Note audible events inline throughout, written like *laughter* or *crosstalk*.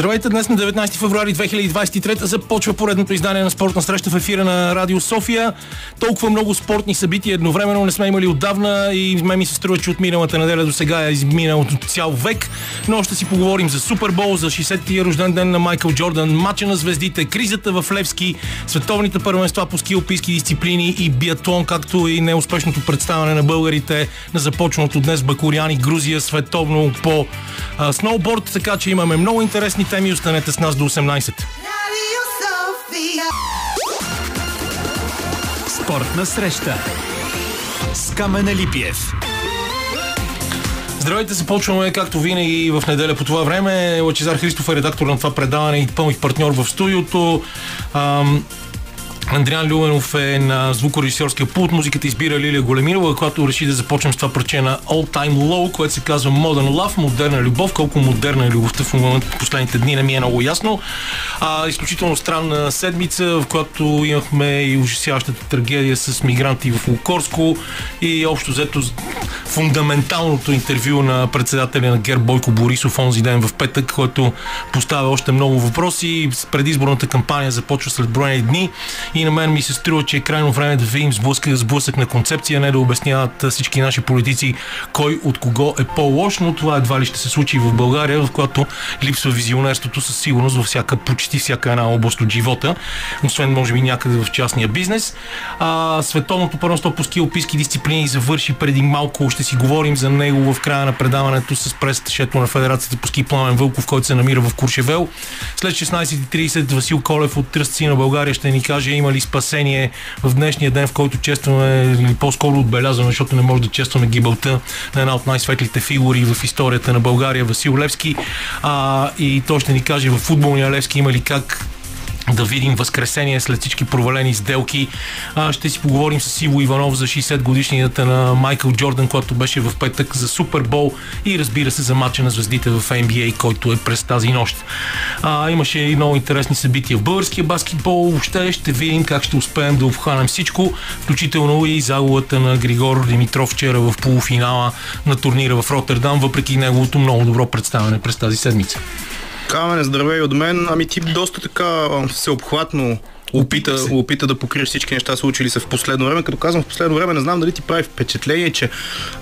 Здравейте, днес на 19 февруари 2023 започва поредното издание на спортна среща в ефира на Радио София. Толкова много спортни събития едновременно не сме имали отдавна и ме ми се струва, че от миналата неделя до сега е изминал цял век. Но ще си поговорим за Супербол, за 60-тия рожден ден на Майкъл Джордан, мача на звездите, кризата в Левски, световните първенства по ски алпийски дисциплини и биатлон, както и неуспешното представяне на българите на започналото днес Бакуряни, Грузия, световно по а, сноуборд, така че имаме много интересни теми. Останете с нас до 18. Спортна среща с Камена Липиев. Здравейте, започваме както винаги в неделя по това време. Лачезар Христов е редактор на това предаване и пълних партньор в студиото. Ам, Андриан Люменов е на звукорежисьорския пулт. Музиката избира Лилия Големирова, която реши да започнем с това парче на All Time Low, което се казва Modern Love, модерна любов. Колко модерна е любовта в момента в последните дни не ми е много ясно. А, изключително странна седмица, в която имахме и ужасяващата трагедия с мигранти в Лукорско и общо взето фундаменталното интервю на председателя на Гер Бойко Борисов онзи ден в петък, който поставя още много въпроси. Предизборната кампания започва след броени дни и на мен ми се струва, че е крайно време да видим сблъсък, сблъсък на концепция, не да обясняват всички наши политици кой от кого е по-лош, но това едва ли ще се случи в България, в която липсва визионерството със сигурност във всяка, почти всяка една област от живота, освен може би някъде в частния бизнес. А, световното първенство по ски алпийски дисциплини завърши преди малко. Ще си говорим за него в края на предаването с пресеташето на Федерацията по ски Пламен Вълков, който се намира в Куршевел. След 16.30 Васил Колев от Тръстци на България ще ни каже има ли спасение в днешния ден, в който честваме, или по-скоро отбелязваме, защото не може да честваме гибелта на една от най-светлите фигури в историята на България, Васил Левски. А, и той ще ни каже в футболния Левски има ли как да видим възкресение след всички провалени сделки. А, ще си поговорим с Иво Иванов за 60 годишнината на Майкъл Джордан, който беше в петък за Супербол и разбира се за матча на звездите в NBA, който е през тази нощ. А, имаше и много интересни събития в българския баскетбол. Въобще ще видим как ще успеем да обхванем всичко, включително и загубата на Григор Димитров вчера в полуфинала на турнира в Роттердам, въпреки неговото много добро представяне през тази седмица. Камене, здравей от мен. Ами ти доста така всеобхватно опита, опита да покриеш всички неща, случили се в последно време. Като казвам в последно време, не знам дали ти прави впечатление, че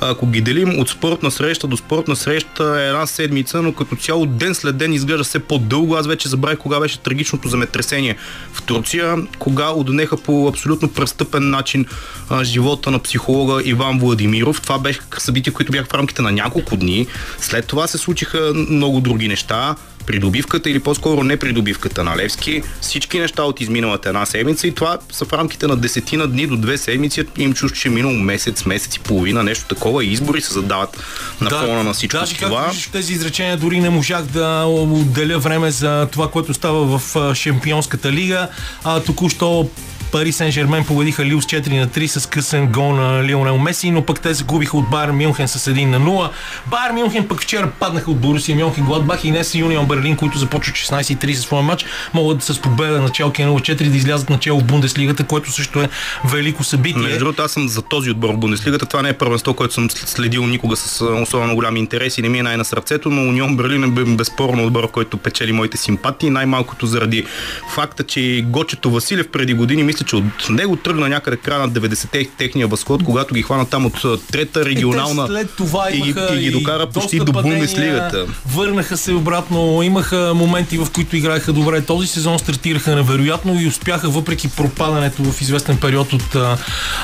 ако ги делим от спортна среща до спортна среща е една седмица, но като цяло ден след ден изглежда все по-дълго. Аз вече забравих кога беше трагичното земетресение в Турция, кога отнеха по абсолютно престъпен начин а, живота на психолога Иван Владимиров. Това беше събития, които бяха в рамките на няколко дни. След това се случиха много други неща придобивката или по-скоро не придобивката на Левски, всички неща от изминалата една седмица и това са в рамките на десетина дни до две седмици. Им чуш, че е минало месец, месец и половина, нещо такова и избори се задават на да, фона на всичко даже това. Даже тези изречения дори не можах да отделя време за това, което става в Шампионската лига. А, току-що Пари Сен Жермен победиха Лил с 4 на 3 с късен гол на Лионел Меси, но пък те загубиха от Байер Мюнхен с 1 на 0. Байер Мюнхен пък вчера паднаха от Борусия Мюнхен Гладбах и днес Юнион Берлин, които започват 16-3 с своя матч, могат с победа на Челки 0-4 да излязат начало в Бундеслигата, което също е велико събитие. Между другото, аз съм за този отбор в Бундеслигата. Това не е първенство, което съм следил никога с особено голям интерес и не ми е най на сърцето, но Унион Берлин е безспорно отбор, който печели моите симпатии, най-малкото заради факта, че Гочето Василев преди години мисля, че от него тръгна някъде края на 90-те техния възход, когато ги хвана там от трета регионална след това и, и ги докара почти до Бундеслигата. Върнаха се обратно, имаха моменти, в които играеха добре. Този сезон стартираха невероятно и успяха, въпреки пропадането в известен период от а,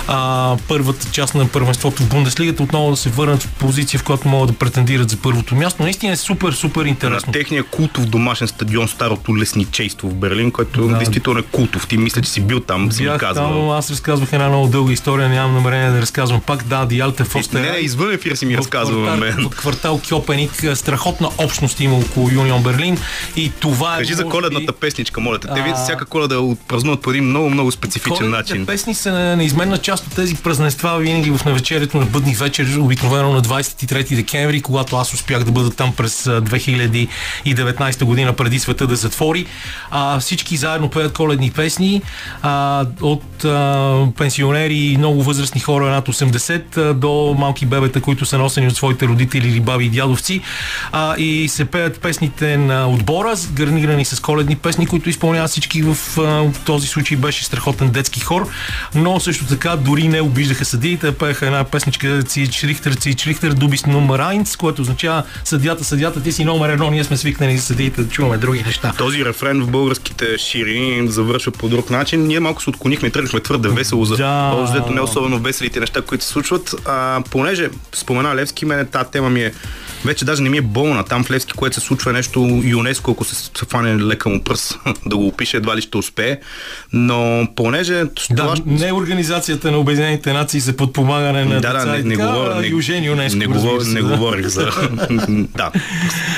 а, първата част на първенството в Бундеслигата, отново да се върнат в позиция, в която могат да претендират за първото място. Наистина е супер, супер интересно. На техния култов домашен стадион Старото лесничейство в Берлин, който да. действително е култов. Ти мисля, че си бил там, си Бях казвал. Там, аз разказвах една много дълга история, нямам намерение да разказвам пак. Да, Диалте Фостер. Не, не, извън ефир си ми разказвал мен. От квартал Кьопеник, страхотна общност има около Юнион Берлин и това е. Кажи за коледната би... песничка, моля те. Те вие всяка коледа отпразнуват по един много, много специфичен начин. песни са неизменна част от тези празненства винаги в навечерието на бъдни вечер, обикновено на 23 декември, когато аз успях да бъда там през 2019 година преди света да затвори. А, всички заедно пеят коледни песни. А, от а, пенсионери и много възрастни хора над 80 а, до малки бебета, които са носени от своите родители или баби и дядовци. А, и се пеят песните на отбора, гарнирани с коледни песни, които изпълняват всички в а, този случай беше страхотен детски хор, но също така дори не обиждаха съдиите, пееха една песничка Ци Члихтер, Ци Члихтер, Дубис номер Айнц, което означава съдята, съдята, ти си номер едно, ние сме свикнали за съдиите да чуваме други неща. Този рефрен в българските ширини завършва по друг начин. Ние малко се отклонихме и тръгнахме твърде весело за да. не особено веселите неща, които се случват. А, понеже спомена Левски, мене тази тема ми е вече даже не ми е болна. Там в Левски, което се случва нещо ЮНЕСКО, ако се фане лека му пръс *laughs* да го опише, едва ли ще успее. Но понеже... Да, това... не Организацията на Обединените нации за подпомагане на да, деца да, не, не, говоря, не, Южен ЮНЕСКО. Не, говор, не говорих за... *laughs* да.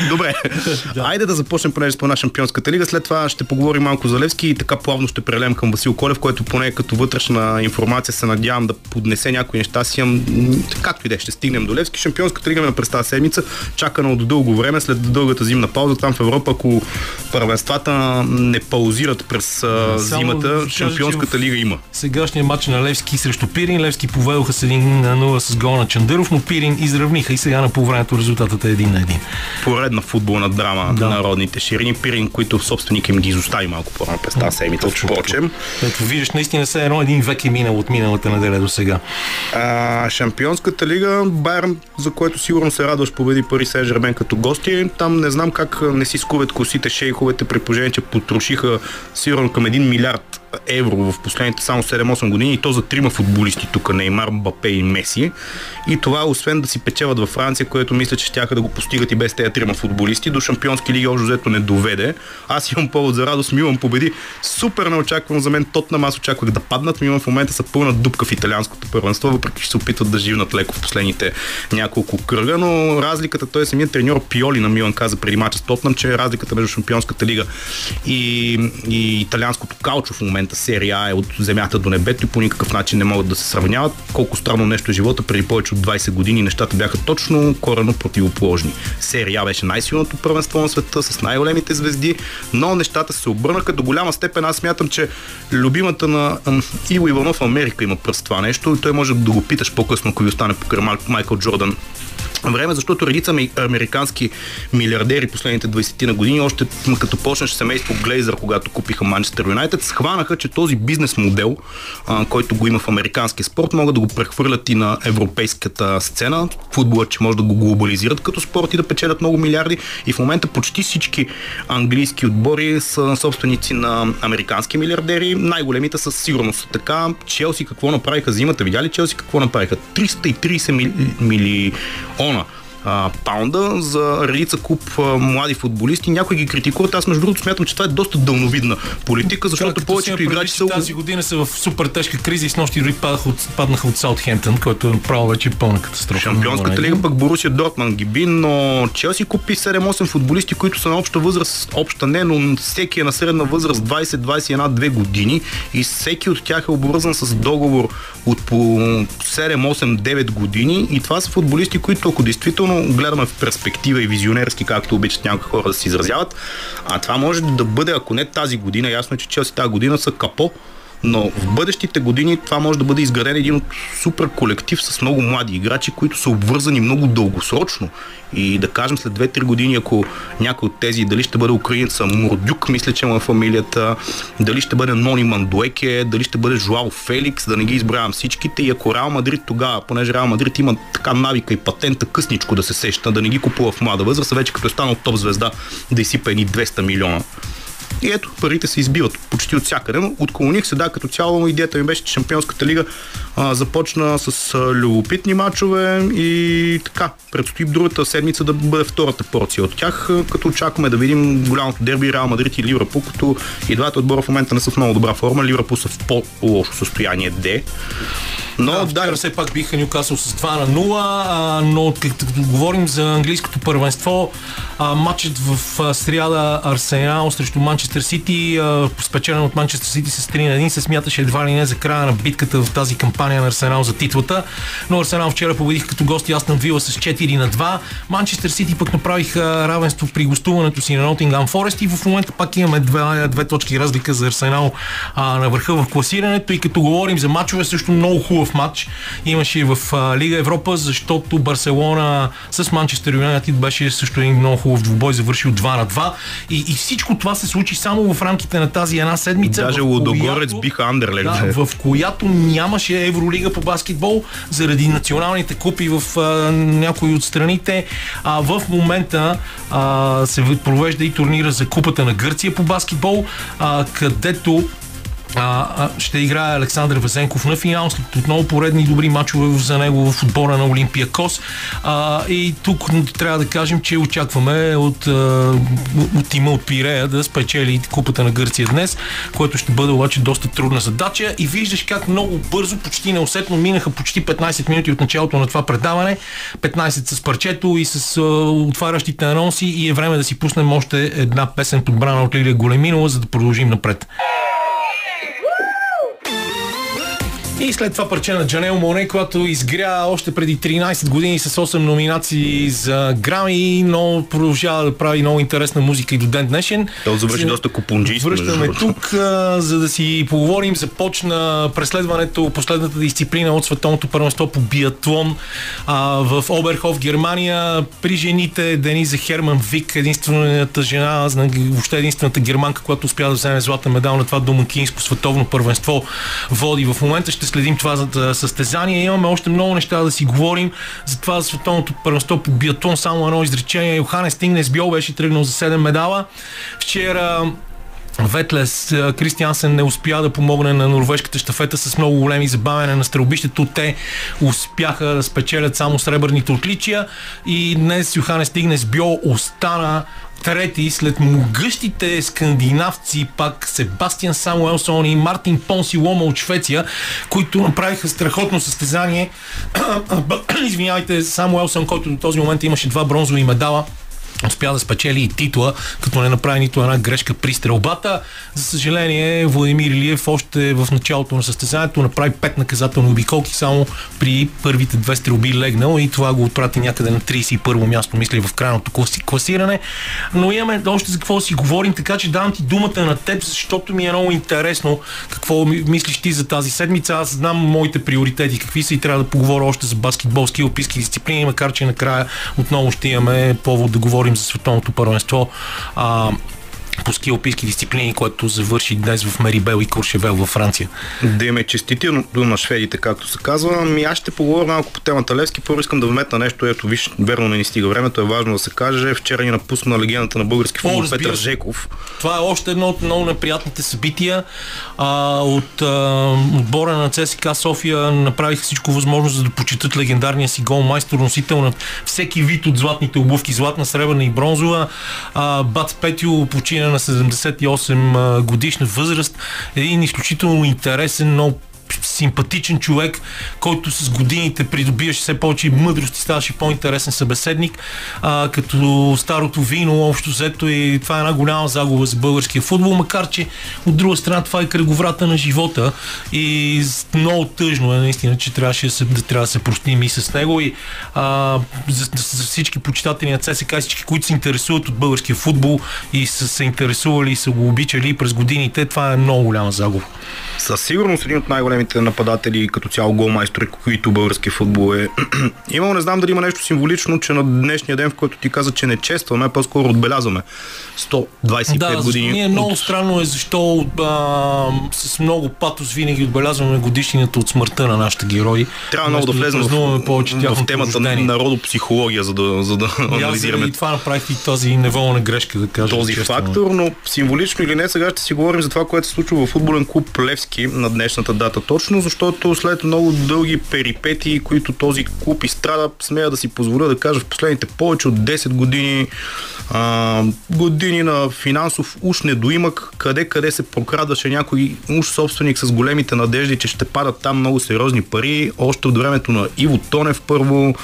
Добре. да. Айде да започнем, понеже спомена Шампионската лига. След това ще поговорим малко за Левски и така плавно ще прелем към Васил Колев, който поне като вътрешна информация се надявам да поднесе някои неща си. Както и да ще стигнем до Левски. Шампионската лига ме през тази седмица чакана от дълго време, след дългата зимна пауза. Там в Европа, ако първенствата не паузират през Само зимата, да шампионската лига има. Сегашния матч на Левски срещу Пирин. Левски поведоха с 1 на 0 с гол на Чандъров, но Пирин изравниха и сега на полувремето резултатът е 1 на 1. Поредна футболна драма да. на народните ширини. Пирин, които собственик им ги изостави малко по-рано през тази седмица. Впрочем. Ето, виждаш, наистина се едно един век е минал от миналата неделя до сега. А, шампионската лига, Байерн, за което сигурно се радваш, победи Пари Сен Жермен като гости. Там не знам как не си скуват косите шейховете, при положение, че потрошиха сигурно към 1 милиард евро в последните само 7-8 години и то за трима футболисти тук, Неймар, Бапе и Меси. И това освен да си печеват във Франция, което мисля, че ще да го постигат и без тези трима футболисти, до шампионски лиги общо взето не доведе. Аз имам повод за радост, Милан победи. Супер неочаквано за мен. Тотнам аз очаквах да паднат. Милан в момента са пълна дупка в италианското първенство, въпреки че се опитват да живнат леко в последните няколко кръга, но разликата, той е самият треньор Пиоли на Милан каза преди мача с Тотнам, че разликата между шампионската лига и, и италианското каучо в момента момента серия А е от земята до небето и по никакъв начин не могат да се сравняват. Колко странно нещо е живота, преди повече от 20 години нещата бяха точно корено противоположни. Серия А беше най-силното първенство на света с най-големите звезди, но нещата се обърнаха до голяма степен. Аз смятам, че любимата на Иво Иванов Америка има пръст това нещо и той може да го питаш по-късно, ако ви остане покрай Майкъл Джордан време, защото редица американски милиардери последните 20 на години, още като почнеш семейство Глейзър, когато купиха Манчестър Юнайтед, схванаха, че този бизнес модел, а, който го има в американския спорт, могат да го прехвърлят и на европейската сцена. Футболът, че може да го глобализират като спорт и да печелят много милиарди. И в момента почти всички английски отбори са собственици на американски милиардери. Най-големите със сигурност. Така, Челси какво направиха зимата? Видяли Челси какво направиха? 330 мили, милиона а, паунда за редица куп а, млади футболисти. Някои ги критикуват. Аз между другото смятам, че това е доста дълновидна политика, защото да, повечето играчи са... Тази година са в супер тежка криза и с нощи дори от, паднаха от Саутхемптън, който е право вече пълна катастрофа. Шампионската лига пък Борусия Дортман ги би, но Челси купи 7-8 футболисти, които са на обща възраст, обща не, но всеки е на средна възраст 20-21-2 години и всеки от тях е обвързан с договор от по 7-8-9 години и това са футболисти, които ако действително гледаме в перспектива и визионерски, както обичат някои хора да се изразяват. А това може да бъде, ако не тази година, ясно е, че Челси тази година са капо, но в бъдещите години това може да бъде изграден един от супер колектив с много млади играчи, които са обвързани много дългосрочно. И да кажем след 2-3 години, ако някой от тези, дали ще бъде украинца Мурдюк, мисля, че му е фамилията, дали ще бъде Нони Мандуеке, дали ще бъде Жуал Феликс, да не ги изброявам всичките. И ако Реал Мадрид тогава, понеже Реал Мадрид има така навика и патента късничко да се сеща, да не ги купува в млада възраст, вече като е станал топ звезда да изсипа едни 200 милиона и ето, парите се избиват почти от всякъде. Но отклоних се, да, като цяло идеята ми беше, че Шампионската лига а, започна с а, любопитни матчове и така, предстои другата седмица да бъде втората порция от тях, като очакваме да видим голямото дерби Реал Мадрид и Ливърпул, като и двата отбора в момента не са в много добра форма. Ливърпул са в по-лошо състояние Д. Но да, да. все пак биха Нюкасъл с 2 на 0, а, но като говорим за английското първенство, а, матчът в а, сряда Арсенал срещу Манчестър Сити, спечелен от Манчестър Сити с 3 на 1, се смяташе едва ли не за края на битката в тази кампания на Арсенал за титлата. Но Арсенал вчера победих като гости Астън Вила с 4 на 2. Манчестър Сити пък направиха равенство при гостуването си на Нотингам Форест и в момента пак имаме две, две точки разлика за Арсенал а, на върха в класирането и като говорим за матчове, също много хубав матч имаше и в а, Лига Европа, защото Барселона с Манчестър Юнайтед беше също един много хубав двубой, завършил 2 на 2 и, и всичко това се случи само в рамките на тази една седмица. Даже Лудогорец биха Андерлег. Да, в която нямаше Евролига по баскетбол заради националните купи в а, някои от страните. А, в момента а, се провежда и турнира за купата на Гърция по баскетбол, а, където а, ще играе Александър Везенков на финал, след отново поредни добри мачове за него в отбора на Олимпия Кос. А, и тук трябва да кажем, че очакваме от, от тима от Пирея да спечели купата на Гърция днес, което ще бъде обаче доста трудна задача. И виждаш как много бързо, почти неусетно минаха почти 15 минути от началото на това предаване. 15 с парчето и с отварящите анонси и е време да си пуснем още една песен подбрана от Лилия Големинова, за да продължим напред. И след това парче на Джанел Моне, която изгря още преди 13 години с 8 номинации за Грами, но продължава да прави много интересна музика и до ден днешен. Той завърши за... доста купунджист. Връщаме тук, а, за да си поговорим. Започна преследването, последната дисциплина от световното първенство по биатлон а, в Оберхов, Германия. При жените Дениза Херман Вик, единствената жена, въобще единствената германка, която успя да вземе златен медал на това домакинско световно първенство, води. В момента ще следим това състезание. Имаме още много неща да си говорим за това за световното първенство по биатлон. Само едно изречение. Йоханес Стингнес Биол беше тръгнал за 7 медала. Вчера Ветлес Кристиансен не успя да помогне на норвежката щафета с много големи забавяне на стрелбището. Те успяха да спечелят само сребърните отличия и днес Йоханес Стигнес Био остана трети след могъщите скандинавци, пак Себастиан Самуелсон и Мартин Понси Лома от Швеция, които направиха страхотно състезание. *clears throat* Извинявайте, Самуелсон, който до този момент имаше два бронзови медала, успя да спечели и титла, като не направи нито една грешка при стрелбата. За съжаление, Владимир Илиев още в началото на състезанието направи пет наказателни обиколки само при първите две стрелби легнал и това го отпрати някъде на 31-во място, мисля, в крайното класиране. Но имаме още за какво си говорим, така че давам ти думата на теб, защото ми е много интересно какво мислиш ти за тази седмица. Аз знам моите приоритети, какви са и трябва да поговоря още за баскетболски и описки дисциплини, макар че накрая отново ще имаме повод да говорим говорим за световното първенство. А, по ски алпийски дисциплини, което завърши днес в Мерибел и Куршевел във Франция. Да има честити на шведите, както се казва. Ами аз ще поговоря малко по темата Левски. Първо искам да вметна нещо, ето виж, верно не ни стига времето, е важно да се каже. Вчера ни напусна легендата на български футбол Петър Жеков. Това е още едно от много неприятните събития. А, от а, отбора на ЦСКА София направиха всичко възможно за да почитат легендарния си гол майстор, носител на всеки вид от златните обувки, златна, сребърна и бронзова. А, Бат Петю почина на 78 годишна възраст. Един изключително интересен, много симпатичен човек, който с годините придобиваше все повече мъдрост и ставаше по-интересен събеседник, а, като старото вино, общо взето и това е една голяма загуба за българския футбол, макар че от друга страна това е кръговрата на живота и много тъжно е наистина, че трябваше да, се, да трябва да се простим и с него и а, за, за, всички почитатели на ЦСК, всички, които се интересуват от българския футбол и са се интересували и са го обичали през годините, това е много голяма загуба. Със сигурност един от най-големите нападатели като цяло голмайстори, които български футбол е *clears throat* имал. Не знам дали има нещо символично, че на днешния ден, в който ти каза, че не честваме, по-скоро отбелязваме 125 да, години. Ние много от... странно е защо а, с много патос винаги отбелязваме годишнината от смъртта на нашите герои. Трябва много да влезем в, повече в темата на народопсихология, за да, за да анализираме. И това направих и тази неволна грешка, да кажа. Този честно. фактор, но символично или не, сега ще си говорим за това, което се случва в футболен клуб Левски на днешната дата точно защото след много дълги перипети, които този клуб изстрада, смея да си позволя да кажа в последните повече от 10 години, а, години на финансов уж недоимък, къде-къде се прокрадваше някой уж собственик с големите надежди, че ще падат там много сериозни пари, още от времето на Иво Тонев първо,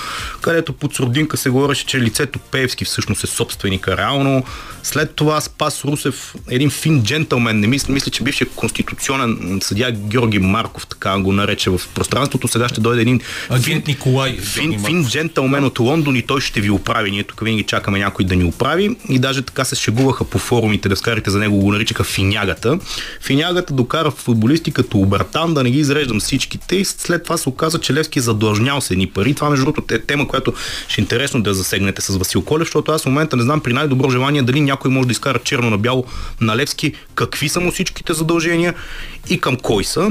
където под сурдинка се говореше, че лицето Пеевски всъщност е собственика реално. След това Спас Русев, един фин джентълмен, не мисля, мисля, че бившия конституционен съдя Георги Марков, така го нарече в пространството. Сега ще дойде един Агент Николай. фин, фин джентълмен от Лондон и той ще ви оправи. Ние тук винаги чакаме някой да ни оправи. И даже така се шегуваха по форумите, да скарите за него го наричаха финягата. Финягата докара футболисти като Обратан, да не ги изреждам всичките. И след това се оказа, че Левски е задлъжнял с едни пари. Това, между другото, е тема, която ще е интересно да засегнете с Васил Колев, защото аз в момента не знам при най-добро желание дали някой може да изкара черно на бяло на Левски какви са му всичките задължения и към кой са.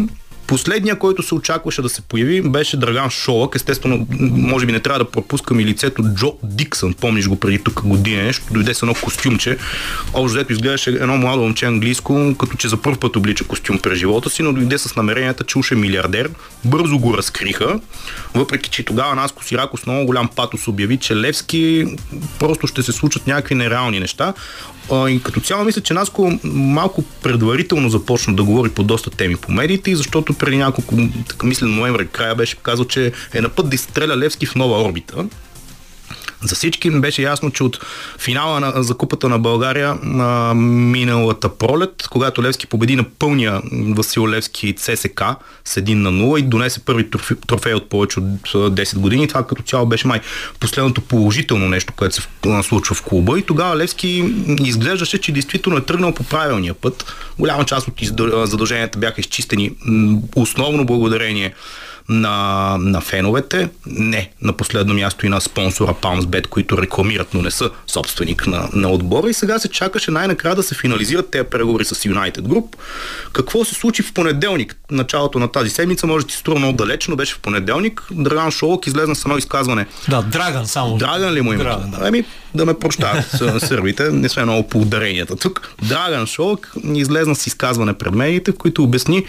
Последния, който се очакваше да се появи, беше Драган Шолак. Естествено, може би не трябва да пропускам и лицето Джо Диксън. Помниш го преди тук година нещо. Дойде с едно костюмче. Общо взето изглеждаше едно младо момче английско, като че за първ път облича костюм през живота си, но дойде с намеренията, че уж е милиардер. Бързо го разкриха, въпреки че тогава Наско Сирако с много голям патос обяви, че Левски просто ще се случат някакви нереални неща. И като цяло мисля, че Наско малко предварително започна да говори по доста теми по медиите, защото преди няколко, така мисля, ноември края беше казал, че е на път да изстреля Левски в нова орбита. За всички беше ясно, че от финала на закупата на България а, миналата пролет, когато Левски победи на пълния Васил Левски ЦСК с 1 на 0 и донесе първи трофей от повече от 10 години. Това като цяло беше май последното положително нещо, което се случва в клуба. И тогава Левски изглеждаше, че действително е тръгнал по правилния път. Голяма част от задълженията бяха изчистени основно благодарение на, на феновете, не на последно място и на спонсора PalmsBet, които рекламират, но не са собственик на, на отбора. И сега се чакаше най-накрая да се финализират тези преговори с United Group. Какво се случи в понеделник? Началото на тази седмица може да ти струва много далеч, но беше в понеделник. Драган Шолок излезна с едно изказване. Да, Драган само. Драган ли му има? Драган, да. Ами, да ме прощават сърбите, не сме много по ударенията тук. Драган Шолок излезна с изказване пред медиите, в които обясни,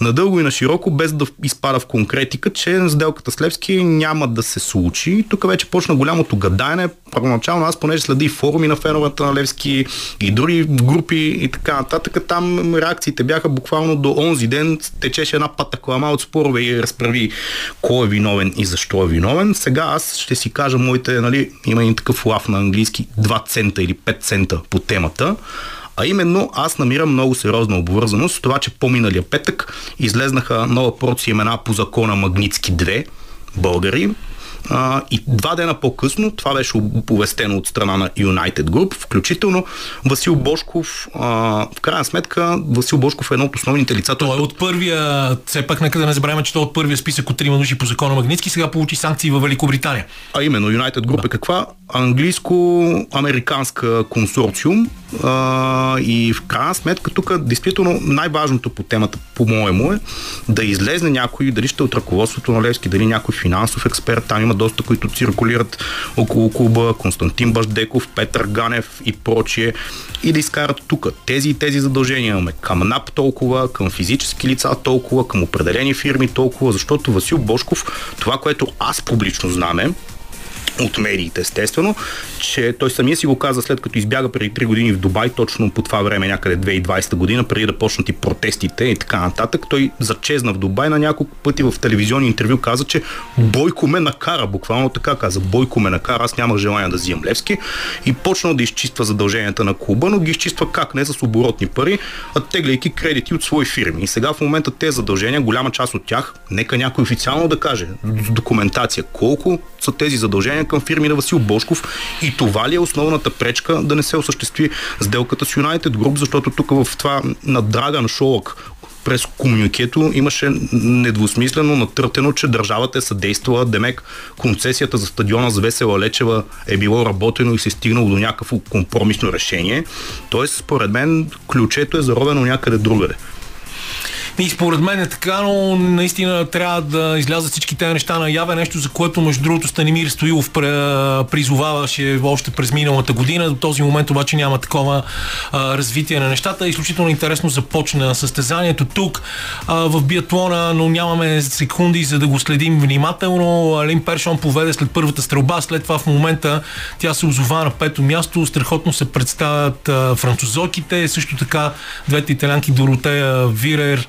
надълго и на широко, без да изпада в конкретика, че сделката с Левски няма да се случи. Тук вече почна голямото гадаене. Първоначално аз понеже следи и форуми на феновете на Левски и други групи и така нататък. Там реакциите бяха буквално до онзи ден. Течеше една патаклама от спорове и разправи кой е виновен и защо е виновен. Сега аз ще си кажа моите, нали, има един такъв лав на английски, 2 цента или 5 цента по темата. А именно аз намирам много сериозна обвързаност с това, че по-миналия петък излезнаха нова порция имена по закона Магницки 2 българи, а, и два дена по-късно, това беше оповестено от страна на United Group, включително Васил Бошков, а, в крайна сметка Васил Бошков е едно от основните лица. Той е от първия, все пак нека да не забравяме, че той е от първия списък от трима души по закона Магнитски, сега получи санкции във Великобритания. А именно United Group да. е каква? Английско-американска консорциум а, и в крайна сметка тук действително най-важното по темата, по-моему е да излезне някой, дали ще е от ръководството на Левски, дали някой финансов експерт, там има доста, които циркулират около клуба, Константин Баждеков, Петър Ганев и прочие, и да изкарат тук. Тези и тези задължения имаме. Към НАП толкова, към физически лица толкова, към определени фирми толкова, защото Васил Бошков, това, което аз публично знаме, от медиите, естествено, че той самия си го каза след като избяга преди 3 години в Дубай, точно по това време, някъде 2020 година, преди да почнат и протестите и така нататък. Той зачезна в Дубай на няколко пъти в телевизионни интервю каза, че Бойко ме накара, буквално така каза, Бойко ме накара, аз нямах желание да взимам Левски и почнал да изчиства задълженията на клуба, но ги изчиства как не с оборотни пари, а тегляйки кредити от свои фирми. И сега в момента тези задължения, голяма част от тях, нека някой официално да каже, документация, колко са тези задължения към фирми на Васил Бошков и това ли е основната пречка да не се осъществи сделката с United Group, защото тук в това на Драган Шолък през комуникето имаше недвусмислено натъртено, че държавата е съдействала. Демек концесията за стадиона за Весела Лечева е било работено и се е стигнало до някакво компромисно решение. Тоест, според мен, ключето е заровено някъде другаде. И според мен е така, но наистина трябва да излязат всички тези неща на яве, нещо за което между другото Станимир Стоилов призоваваше още през миналата година. До този момент обаче няма такова а, развитие на нещата. Изключително интересно започна състезанието тук а, в биатлона, но нямаме секунди за да го следим внимателно. Алин Першон поведе след първата стрелба, след това в момента тя се озова на пето място. Страхотно се представят а, французоките, също така двете италянки Доротея Вирер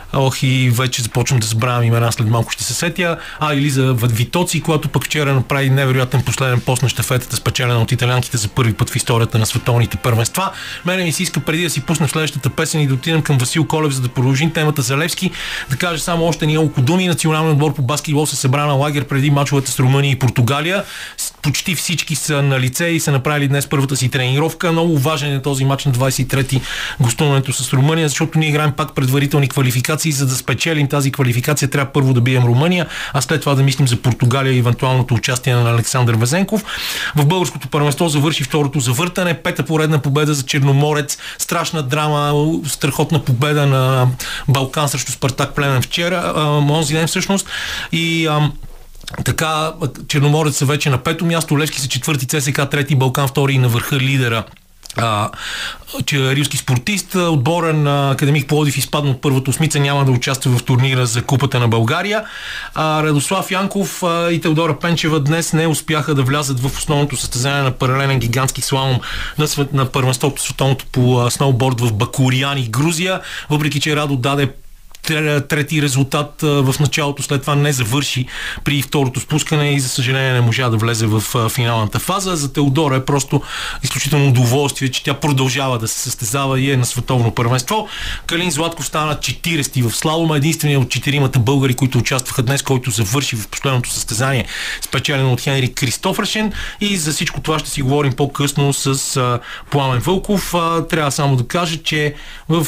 Ох, и вече започвам да забравям имена, след малко ще се сетя. А, или за Витоци, която пък вчера направи невероятен последен пост на щафетата, спечелена от италянките за първи път в историята на световните първенства. Мене ми се иска преди да си пусна следващата песен и да отидем към Васил Колев, за да продължим темата за Левски, да кажа само още няколко думи. Националният отбор по баскетбол се събра на лагер преди мачовете с Румъния и Португалия. Почти всички са на лице и са направили днес първата си тренировка. Много важен е този мач на 23-ти гостуването с Румъния, защото ние играем пак предварителни квалификации квалификации. За да спечелим тази квалификация, трябва първо да бием Румъния, а след това да мислим за Португалия и евентуалното участие на Александър Везенков. В българското първенство завърши второто завъртане, пета поредна победа за Черноморец, страшна драма, страхотна победа на Балкан срещу Спартак Племен вчера, онзи ден всъщност. И така, Черноморец е вече на пето място, Левски са четвърти, ЦСК трети, Балкан втори и на върха лидера а, че рилски спортист, отбора на Академик Плодив изпадна от първата осмица, няма да участва в турнира за Купата на България. А, Радослав Янков а, и Теодора Пенчева днес не успяха да влязат в основното състезание на паралелен гигантски слалом на, свет, на първенството световното по сноуборд в Бакуриян и Грузия, въпреки че Радо даде трети резултат в началото, след това не завърши при второто спускане и за съжаление не можа да влезе в финалната фаза. За Теодора е просто изключително удоволствие, че тя продължава да се състезава и е на световно първенство. Калин Златков стана 40 в слалома, единствения от четиримата българи, които участваха днес, който завърши в последното състезание, спечелено от Хенри Кристофършен. И за всичко това ще си говорим по-късно с Пламен Вълков. Трябва само да кажа, че в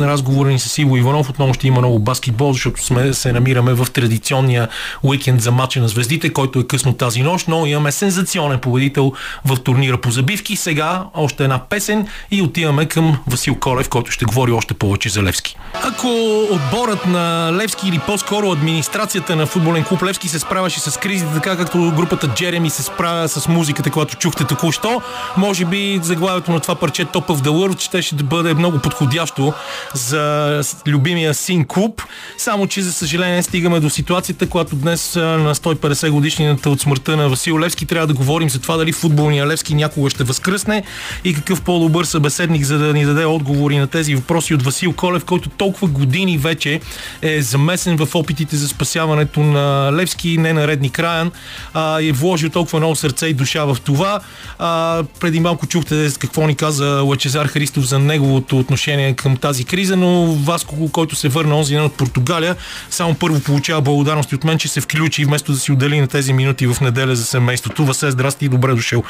разговора ни с Иво Иванов отново ще има много баскетбол, защото сме, се намираме в традиционния уикенд за матча на звездите, който е късно тази нощ, но имаме сензационен победител в турнира по забивки. Сега още една песен и отиваме към Васил Колев, който ще говори още повече за Левски. Ако отборът на Левски или по-скоро администрацията на футболен клуб Левски се справяше с кризите, така както групата Джереми се справя с музиката, която чухте току-що, може би заглавието на това парче Top of the World ще, ще бъде много подходящо за любими любимия син клуб, само че за съжаление стигаме до ситуацията, когато днес на 150 годишнината от смъртта на Васил Левски трябва да говорим за това дали футболния Левски някога ще възкръсне и какъв по-добър събеседник, за да ни даде отговори на тези въпроси от Васил Колев, който толкова години вече е замесен в опитите за спасяването на Левски, не на Редни Краян, а, е вложил толкова много сърце и душа в това. А, преди малко чухте какво ни каза Лачезар Христов за неговото отношение към тази криза, но Васко, който който се върна онзи ден от Португалия, само първо получава благодарности от мен, че се включи вместо да си отдели на тези минути в неделя за семейството. Васе, здрасти и добре дошъл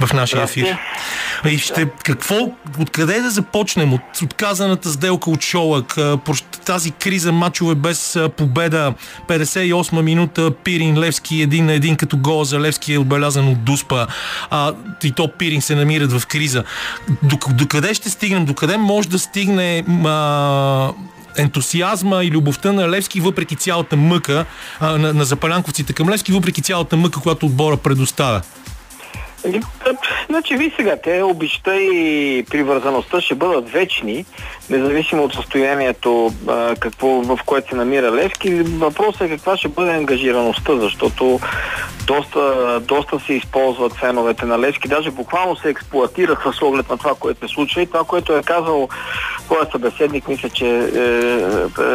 в нашия ефир. И ще, какво, откъде да започнем? От отказаната сделка от Шолък, тази криза, мачове без победа, 58 минута, Пирин, Левски, един на един като гол за Левски е отбелязан от Дуспа. А, и то Пирин се намират в криза. Докъде ще стигнем? Докъде може да стигне а, ентусиазма и любовта на Левски, въпреки цялата мъка, а, на, на запалянковците към Левски, въпреки цялата мъка, която отбора предоставя? Значи ви сега, те обичта и привързаността ще бъдат вечни, независимо от състоянието, какво, в което се намира Левски. Въпросът е каква ще бъде ангажираността, защото доста, доста се използват феновете на Левски, даже буквално се експлуатираха с оглед на това, което се случва и това, което е казал твоя събеседник, мисля, че е,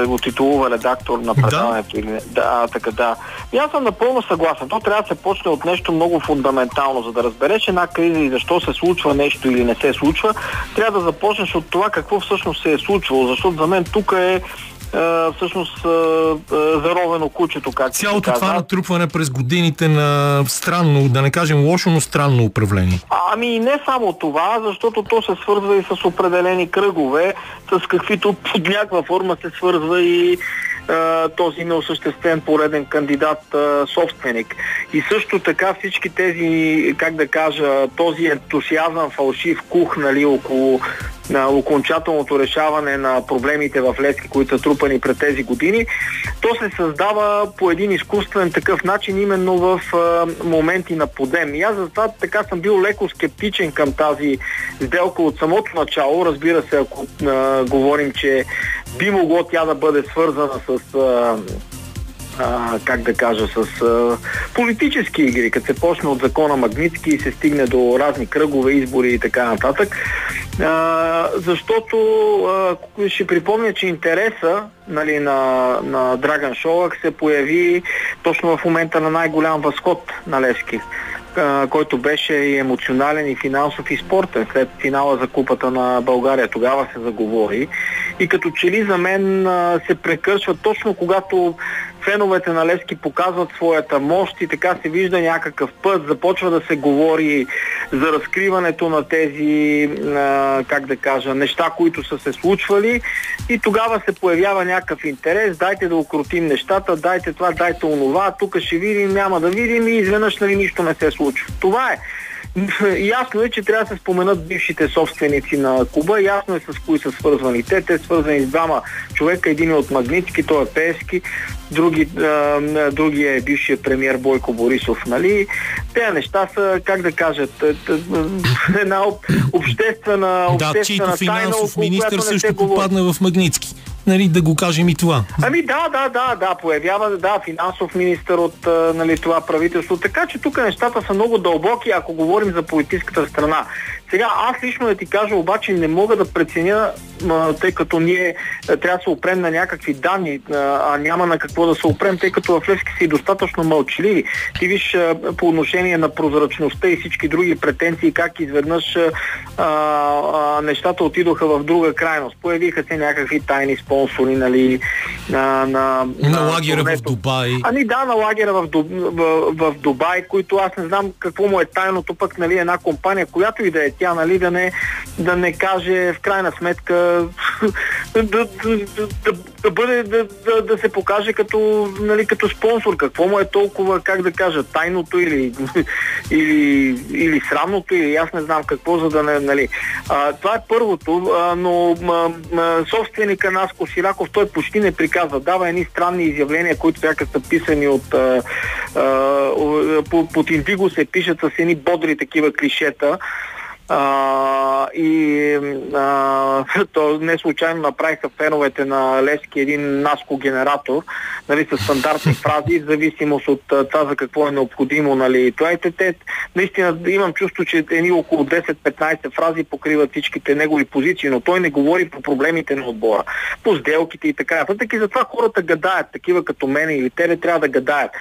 е, го титулува редактор на предаването. Да. Или, да, така да. И аз съм напълно съгласен. То трябва да се почне от нещо много фундаментално, за да разбереш една криза и защо се случва нещо или не се случва. Трябва да започнеш от това какво всъщност се е случвало, защото за мен тук е всъщност заровено кучето, как Цялото това натрупване през годините на странно, да не кажем лошо, но странно управление. А, ами не само това, защото то се свързва и с определени кръгове, с каквито под някаква форма се свързва и този неосъществен пореден кандидат собственик. И също така всички тези, как да кажа, този ентусиазъм, фалшив кух, нали, около на окончателното решаване на проблемите в Лески, които са трупани пред тези години, то се създава по един изкуствен такъв начин именно в моменти на подем. И аз затова така съм бил леко скептичен към тази сделка от самото начало. Разбира се, ако а, говорим, че би могло тя да бъде свързана с а, а, как да кажа, с а, политически игри, като се почне от закона Магнитски и се стигне до разни кръгове, избори и така нататък. А, защото а, ще припомня, че интереса нали, на, на Драган Шолак се появи точно в момента на най-голям възход на Левски който беше и емоционален, и финансов, и спортен. След финала за Купата на България тогава се заговори. И като че ли за мен се прекършва точно когато феновете на Левски показват своята мощ и така се вижда някакъв път, започва да се говори за разкриването на тези, как да кажа, неща, които са се случвали и тогава се появява някакъв интерес, дайте да укротим нещата, дайте това, дайте онова, тук ще видим, няма да видим и изведнъж нали нищо не се случва. Това е. Ясно е, че трябва да се споменат бившите собственици на Куба. Ясно е с кои са свързвани те. Те свързани с двама човека. Един е от Магнитски, той е Пески. Други, а, другия е бившият премьер Бойко Борисов. Нали? Те неща са, как да кажат, *laughs* една обществена, обществена да, чийто финансов министр също попадна в Магнитски нали, да го кажем и това. Ами да, да, да, да, появява да, финансов министр от нали, това правителство. Така че тук нещата са много дълбоки, ако говорим за политическата страна. Сега, аз лично да ти кажа, обаче не мога да преценя, тъй като ние трябва да се опрем на някакви данни, а няма на какво да се опрем, тъй като в Левски си достатъчно мълчаливи. Ти виж по отношение на прозрачността и всички други претенции, как изведнъж а, а, нещата отидоха в друга крайност. Появиха се някакви тайни спонсори, нали, на, на, на лагера в Дубай. Ами да, на лагера в, в, в Дубай, които аз не знам какво му е тайното, пък нали, една компания, която и да е тя, нали, да не, да не каже в крайна сметка *laughs* да, да, да, да, бъде, да, да, да се покаже като, нали, като спонсор. Какво му е толкова, как да кажа, тайното или, *laughs* или, или срамното, или аз не знам какво, за да не, нали. А, това е първото, а, но а, а, собственика Наско Сираков, той почти не приказва. Дава едни странни изявления, които бяха са писани от а, а, под Индиго се пишат с едни бодри такива клишета. А, и а, *laughs* то не случайно направиха феновете на Лески един наско генератор, нали, с стандартни *laughs* фрази, в зависимост от това за какво е необходимо. Нали. Това е, те, наистина имам чувство, че едни около 10-15 фрази покриват всичките негови позиции, но той не говори по проблемите на отбора, по сделките и така нататък. И затова хората гадаят, такива като мен или те трябва да гадаят.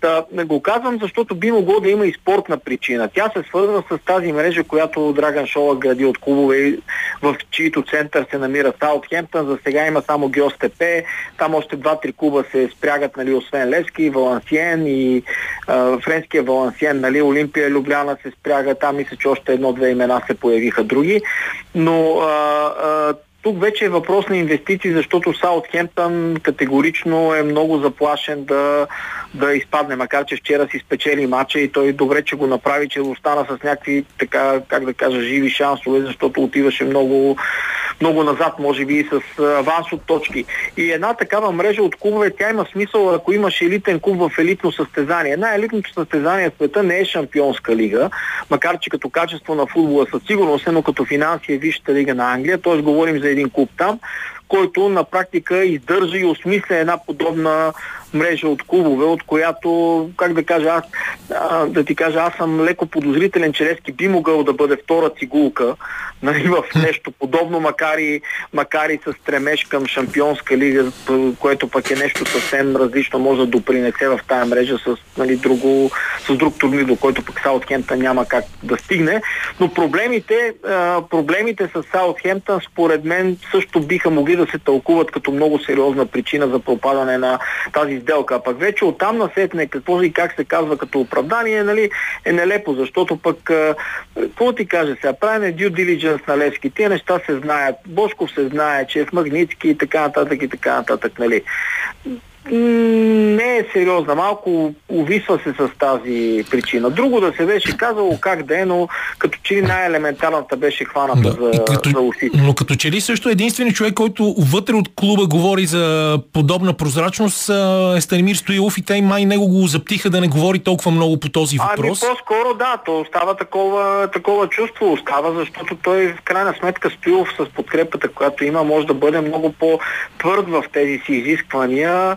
Та, не го казвам, защото би могло да има и спортна причина. Тя се свързва с тази мрежа, която Драган Шола гради от клубове, в чието център се намира Саутхемптън. За сега има само Геостепе. Там още два-три клуба се спрягат, нали, освен Левски, Валансиен и а, френския Валансиен, нали, Олимпия, Любляна се спряга. Там мисля, че още едно-две имена се появиха други. Но а, а, тук вече е въпрос на инвестиции, защото Саутхемптън категорично е много заплашен да, да изпадне, макар че вчера си спечели матча и той добре, че го направи, че остана с някакви, така, как да кажа, живи шансове, защото отиваше много, много назад, може би и с аванс от точки. И една такава мрежа от клубове, тя има смисъл, ако имаш елитен клуб в елитно състезание. Една елитното състезание в света не е шампионска лига, макар че като качество на футбола със сигурност, но като финанси е висшата лига на Англия, т.е. говорим за един клуб там, който на практика издържа и осмисля една подобна мрежа от клубове, от която, как да кажа, аз, а, да ти кажа, аз съм леко подозрителен, че Левски би могъл да бъде втора цигулка *laughs* нали, в нещо подобно, макар и, макар и с стремеж към шампионска лига, което пък е нещо съвсем различно, може да допринесе в тая мрежа с, нали, друго, с друг турнир, до който пък Саутхемптън няма как да стигне. Но проблемите, а, проблемите с Саутхемптън според мен също биха могли да се тълкуват като много сериозна причина за пропадане на тази сделка. А пък вече оттам насетне какво и как се казва като оправдание, нали, е нелепо, защото пък, какво ти кажа сега, правене due diligence на Левски, тия неща се знаят, Бошков се знае, че е в Магницки и така нататък и така нататък, нали не е сериозна. Малко увисва се с тази причина. Друго да се беше казало как да е, но като че ли най-елементарната беше хваната да. за, като, за усите. Но като че ли също единственият човек, който вътре от клуба говори за подобна прозрачност е Станимир Стоилов и те май него го заптиха да не говори толкова много по този ами, въпрос. Ами по-скоро да, то остава такова, такова чувство, остава, защото той в крайна сметка Стоилов с подкрепата, която има, може да бъде много по-твърд в тези си изисквания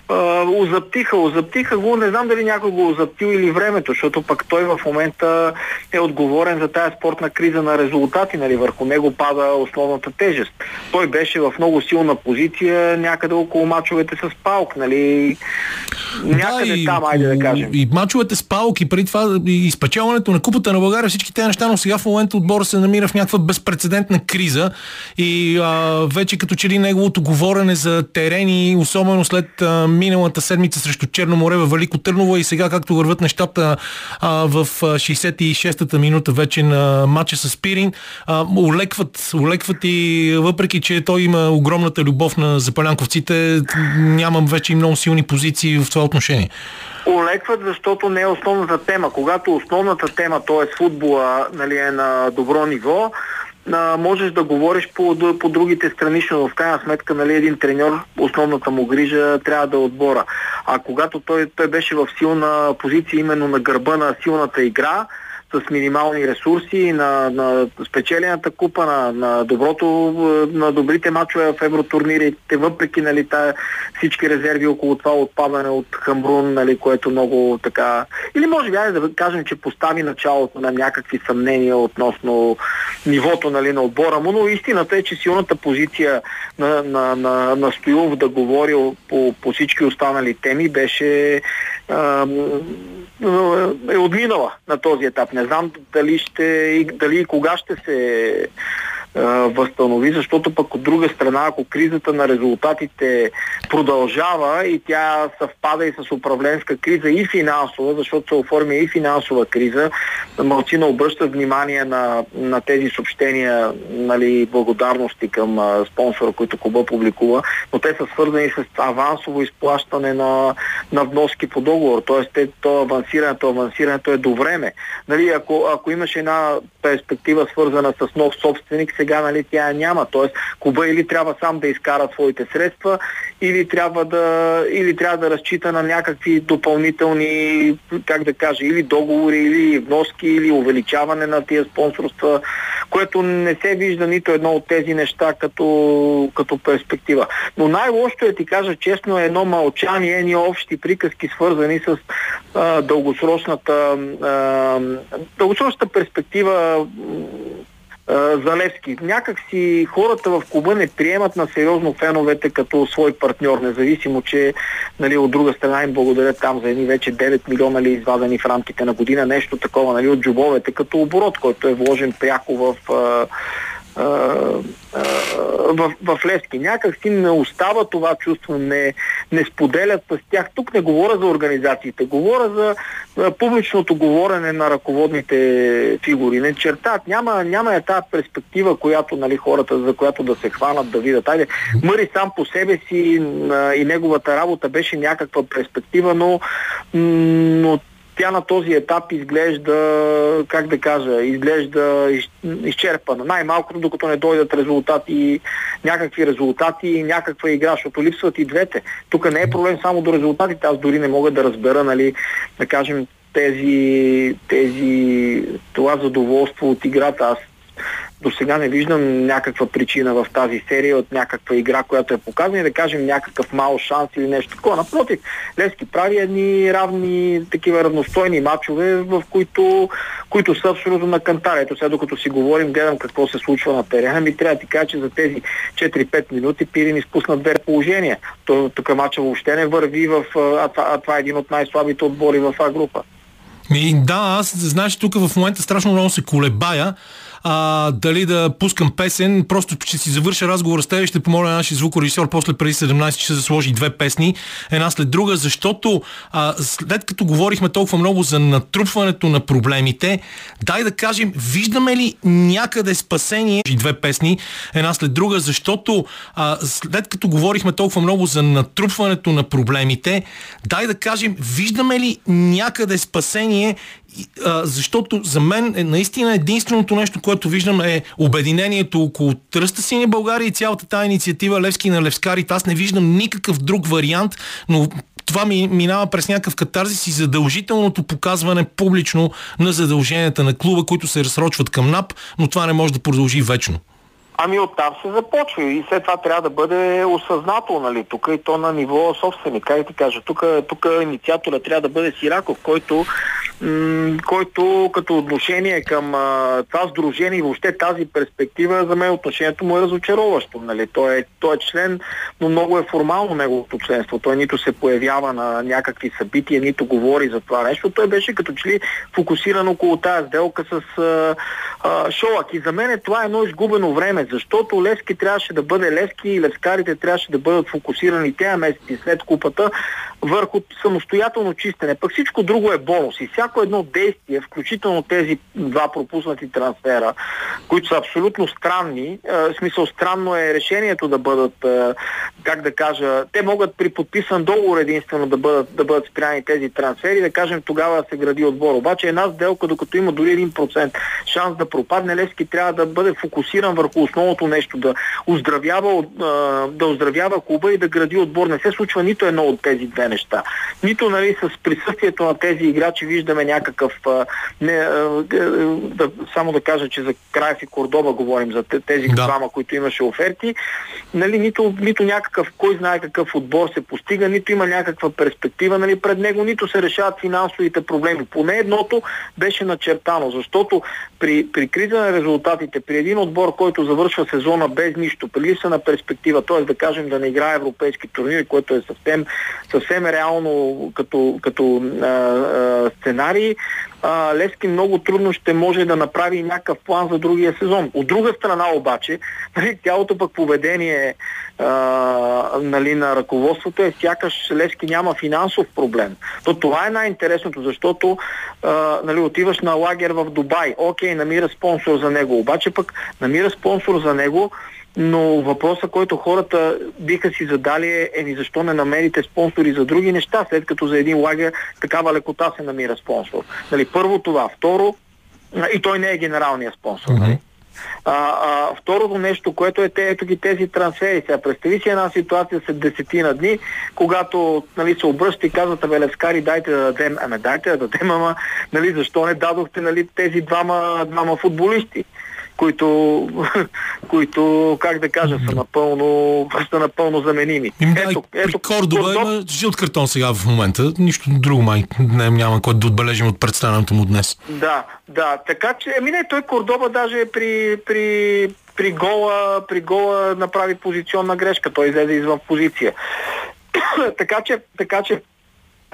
озаптиха, озаптиха го, не знам дали някой го озаптил или времето, защото пък той в момента е отговорен за тази спортна криза на резултати, нали, върху него пада основната тежест. Той беше в много силна позиция някъде около мачовете с Палк, нали, някъде да, там, айде да кажем. И мачовете с Палк и преди това и изпечелването на купата на България, всички тези неща, но сега в момента отбора се намира в някаква безпредседентна криза и а, вече като че ли неговото говорене за терени, особено след а, миналата седмица срещу Черно море във Велико Търново и сега както върват нещата а, в 66-та минута вече на матча с Пирин, а, улекват, улекват и въпреки, че той има огромната любов на запалянковците, нямам вече и много силни позиции в това отношение. Олекват, защото не е основната тема. Когато основната тема, т.е. футбола, нали, е на добро ниво, а, можеш да говориш по, по другите страни, но в крайна сметка нали, един треньор, основната му грижа трябва да е отбора. А когато той, той беше в силна позиция именно на гърба на силната игра, с минимални ресурси, на, на спечелената купа, на, на, доброто, на добрите мачове в евротурнирите, въпреки нали, тая, всички резерви около това отпадане от Хамбрун, нали, което много така... Или може би да кажем, че постави началото на някакви съмнения относно нивото нали, на отбора му, но истината е, че силната позиция на, на, на, на Стоилов да говори по, по всички останали теми беше е отминала на този етап. Не знам дали, ще, дали и кога ще се възстанови, защото пък от друга страна, ако кризата на резултатите продължава и тя съвпада и с управленска криза и финансова, защото се оформя и финансова криза, малцина обръщат внимание на, на тези съобщения, нали, благодарности към а, спонсора, които Куба публикува, но те са свързани с авансово изплащане на, на вноски по договор, т.е. то авансирането, авансирането е до време. Нали, ако, ако имаш една перспектива свързана с нов собственик, сега нали, тя няма. Тоест, клуба или трябва сам да изкара своите средства, или трябва да, или трябва да разчита на някакви допълнителни, как да кажа, или договори, или вноски, или увеличаване на тия спонсорства, което не се вижда нито едно от тези неща като, като перспектива. Но най-лошото е, ти кажа честно, е едно мълчание, едни общи приказки, свързани с а, дългосрочната, а, дългосрочната перспектива за Левски. Някак си хората в клуба не приемат на сериозно феновете като свой партньор, независимо, че нали, от друга страна им благодарят там за едни вече 9 милиона ли извадени в рамките на година, нещо такова нали, от джобовете, като оборот, който е вложен пряко в в, в Левски. Някак си не остава това чувство, не, не споделят с тях. Тук не говоря за организациите, говоря за публичното говорене на ръководните фигури. Не чертат, няма, няма е тази перспектива, която нали, хората, за която да се хванат, да видят. Айде, Мъри сам по себе си и неговата работа беше някаква перспектива, но, но тя на този етап изглежда, как да кажа, изглежда из, изчерпана. Най-малкото, докато не дойдат резултати, някакви резултати и някаква игра, защото липсват и двете. Тук не е проблем само до резултатите. Аз дори не мога да разбера, нали, да кажем, тези, тези, това задоволство от играта. Аз до сега не виждам някаква причина в тази серия от някаква игра, която е показана и да кажем някакъв мал шанс или нещо такова. Напротив, Лески прави едни равни, такива равностойни матчове, в които, които са абсолютно на кантар. Ето сега, докато си говорим, гледам какво се случва на терена, ми трябва да ти кажа, че за тези 4-5 минути Пирин изпусна две положения. Тук матча въобще не върви в... А това, а това е един от най-слабите отбори в А група. Ми, да, аз знаеш, тук в момента страшно много се колебая а, дали да пускам песен. Просто ще си завърша разговора с теб и ще помоля нашия звукорежисьор после преди 17 часа да сложи две песни, една след друга, защото а, след като говорихме толкова много за натрупването на проблемите, дай да кажем, виждаме ли някъде спасение и две песни, една след друга, защото а, след като говорихме толкова много за натрупването на проблемите, дай да кажем, виждаме ли някъде спасение защото за мен е наистина единственото нещо, което виждам е обединението около Тръста Сини България и цялата тази инициатива Левски на Левскарите. Аз не виждам никакъв друг вариант, но това ми минава през някакъв катарзис и задължителното показване публично на задълженията на клуба, които се разсрочват към НАП, но това не може да продължи вечно. Ами оттам се започва и след това трябва да бъде осъзнато, нали, тук и то на ниво собственик. Как ти кажа, тук инициатора трябва да бъде Сираков, който който като отношение към а, това сдружение и въобще тази перспектива, за мен отношението му е разочароващо. Нали? Той, е, той е член, но много е формално неговото членство. Той нито се появява на някакви събития, нито говори за това нещо. Той беше като че ли фокусиран около тази сделка с а, а, Шолак. И за мен това е едно изгубено време, защото Левски трябваше да бъде Левски и Левскарите трябваше да бъдат фокусирани тези месеци след купата върху самостоятелно чистене. Пък всичко друго е бонус. И всяко едно действие, включително тези два пропуснати трансфера, които са абсолютно странни, в смисъл странно е решението да бъдат, как да кажа, те могат при подписан договор единствено да бъдат, да бъдат спряни тези трансфери, да кажем тогава се гради отбор. Обаче една сделка, докато има дори 1% шанс да пропадне, Левски трябва да бъде фокусиран върху основното нещо, да оздравява, да оздравява клуба и да гради отбор. Не се случва нито едно от тези две неща. Нито нали, с присъствието на тези играчи виждаме някакъв... А, не, а, да, само да кажа, че за Краев и Кордоба говорим, за тези да. двама, които имаше оферти. Нали, нито, нито някакъв, кой знае какъв отбор се постига, нито има някаква перспектива нали, пред него, нито се решават финансовите проблеми. Поне едното беше начертано, защото при, при криза на резултатите, при един отбор, който завършва сезона без нищо, при липса на перспектива, т.е. да кажем да не играе европейски турнири, което е съвсем, съвсем реално като, като а, а, сценарий, а, Левски много трудно ще може да направи някакъв план за другия сезон. От друга страна обаче, *laughs* нали, цялото пък поведение а, нали, на ръководството е сякаш Левски няма финансов проблем. То това е най-интересното, защото а, нали, отиваш на лагер в Дубай, окей, намира спонсор за него, обаче пък намира спонсор за него но въпросът, който хората биха си задали е, еми защо не намерите спонсори за други неща, след като за един лагер такава лекота се намира спонсор. Нали, първо това. Второ, и той не е генералният спонсор. Mm-hmm. А, а, второто нещо, което е те, ето ги тези трансфери. Сега представи си една ситуация след десетина дни, когато нали, се обръща и казват, абе, Левскари, дайте да дадем, ами дайте да дадем, ама нали, защо не дадохте нали, тези двама, двама футболисти? Които, *laughs* които, как да кажа, са напълно, са напълно заменими. Им, ето, ето, при Кордоба Кордоб... има жил картон сега в момента. Нищо друго май не, няма което да отбележим от представянето му днес. Да, да. Така че, ами не, той Кордоба даже при, при, при, гола, при гола направи позиционна грешка. Той излезе извън позиция. *coughs* така, че, така че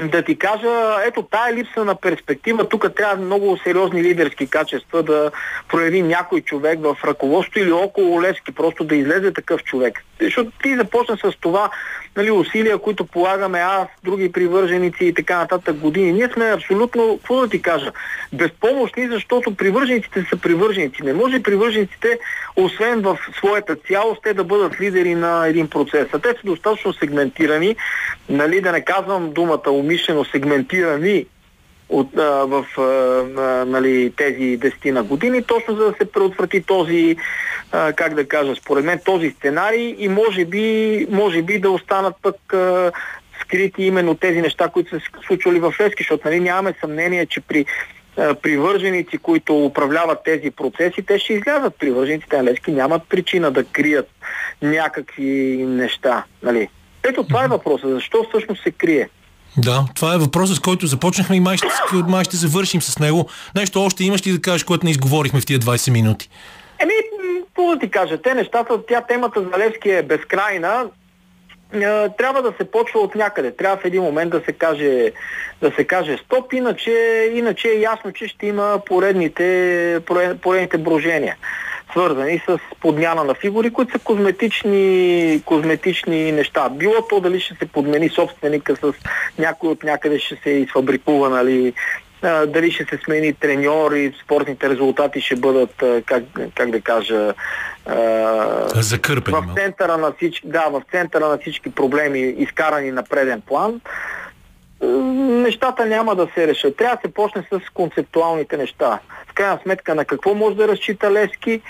да ти кажа, ето тая липса на перспектива, тук трябва много сериозни лидерски качества да прояви някой човек в ръководство или около Левски, просто да излезе такъв човек. Защото ти започна с това нали, усилия, които полагаме аз, други привърженици и така нататък години. Ние сме абсолютно, какво да ти кажа, безпомощни, защото привържениците са привърженици. Не може привържениците, освен в своята цялост, те да бъдат лидери на един процес. А те са достатъчно сегментирани, нали, да не казвам думата умишлено сегментирани от, а, в а, а, нали, тези десетина години, точно за да се предотврати този, а, как да кажа, според мен този сценарий и може би, може би да останат пък а, скрити именно тези неща, които са случвали в Лески, защото нали, нямаме съмнение, че при привърженици, които управляват тези процеси, те ще излязат. Привържениците на Лески нямат причина да крият някакви неща. Нали? Ето това е въпросът. Защо всъщност се крие? Да, това е въпросът, с който започнахме и май ще, май ще завършим с него. Нещо още имаш ли да кажеш, което не изговорихме в тия 20 минути? Еми, какво да ти кажа, те нещата, тя темата за Левски е безкрайна. трябва да се почва от някъде. Трябва в един момент да се каже, да се каже стоп, иначе, иначе е ясно, че ще има поредните, поредните брожения свързани с подмяна на фигури, които са козметични, козметични неща. Било то дали ще се подмени собственика с някой от някъде ще се изфабрикува, нали, дали ще се смени треньор и спортните резултати ще бъдат, как, как да кажа, Закърпени, в центъра на всички, да, в центъра на всички проблеми, изкарани на преден план, нещата няма да се решат. Трябва да се почне с концептуалните неща. В крайна сметка на какво може да разчита Лески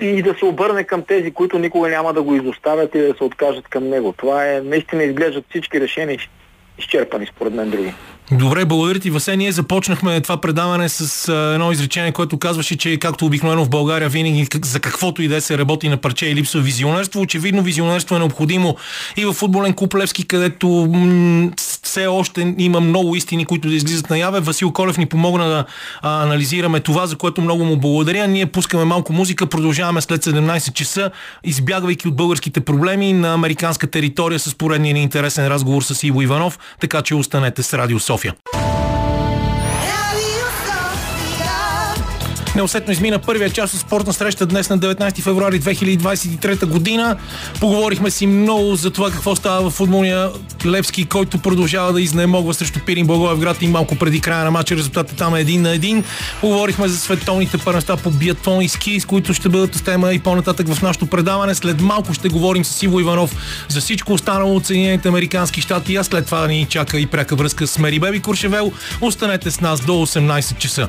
и да се обърне към тези, които никога няма да го изоставят и да се откажат към него. Това е, наистина изглеждат всички решения изчерпани според мен други. Добре, благодаря ти, Васе. Ние започнахме това предаване с едно изречение, което казваше, че както обикновено в България винаги за каквото и да се работи на парче и липсва визионерство. Очевидно визионерство е необходимо и в футболен клуб Левски, където м- все още има много истини, които да излизат наяве. Васил Колев ни помогна да а, анализираме това, за което много му благодаря. Ние пускаме малко музика, продължаваме след 17 часа, избягвайки от българските проблеми на американска територия с поредния ни интересен разговор с Иво Иванов, така че останете с Радио София. София. Неусетно измина първия част от спортна среща днес на 19 февруари 2023 година. Поговорихме си много за това какво става в футболния Левски, който продължава да изнемогва срещу Пирин Благоевград и малко преди края на матча резултатът там е един на един. Поговорихме за световните първенства по биатлон и ски, с които ще бъдат тема и по-нататък в нашото предаване. След малко ще говорим с Иво Иванов за всичко останало от Съединените Американски щати, а след това ни чака и пряка връзка с Мери Беби Куршевел. Останете с нас до 18 часа.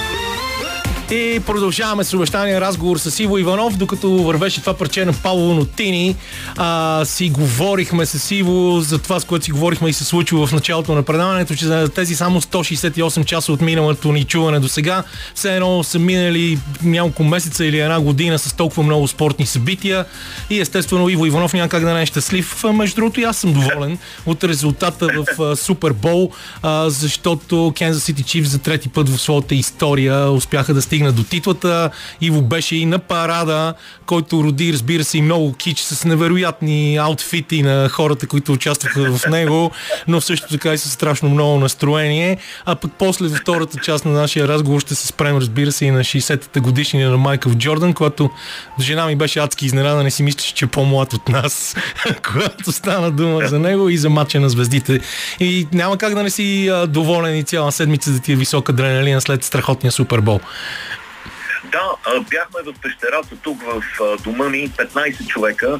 И продължаваме с обещания разговор с Иво Иванов, докато вървеше това парче на Павло Нотини. А, си говорихме с Иво за това, с което си говорихме и се случило в началото на предаването, че за тези само 168 часа от миналото ни чуване до сега, все едно са минали няколко месеца или една година с толкова много спортни събития. И естествено Иво Иванов няма как да не е щастлив. Между другото и аз съм доволен от резултата в Супербол, защото Kansas City Chiefs за трети път в своята история успяха да стигнат стигна до титлата. Иво беше и на парада, който роди, разбира се, и много кич с невероятни аутфити на хората, които участваха в него, но също така и с страшно много настроение. А пък после във втората част на нашия разговор ще се спрем, разбира се, и на 60-та годишнина на Майкъл Джордан, когато жена ми беше адски изненада, не си мислиш, че е по-млад от нас, *laughs* когато стана дума за него и за матча на звездите. И няма как да не си доволен и цяла седмица да ти е висока адреналина след страхотния Супербол. Да, бяхме в пещерата тук в дома ми, 15 човека.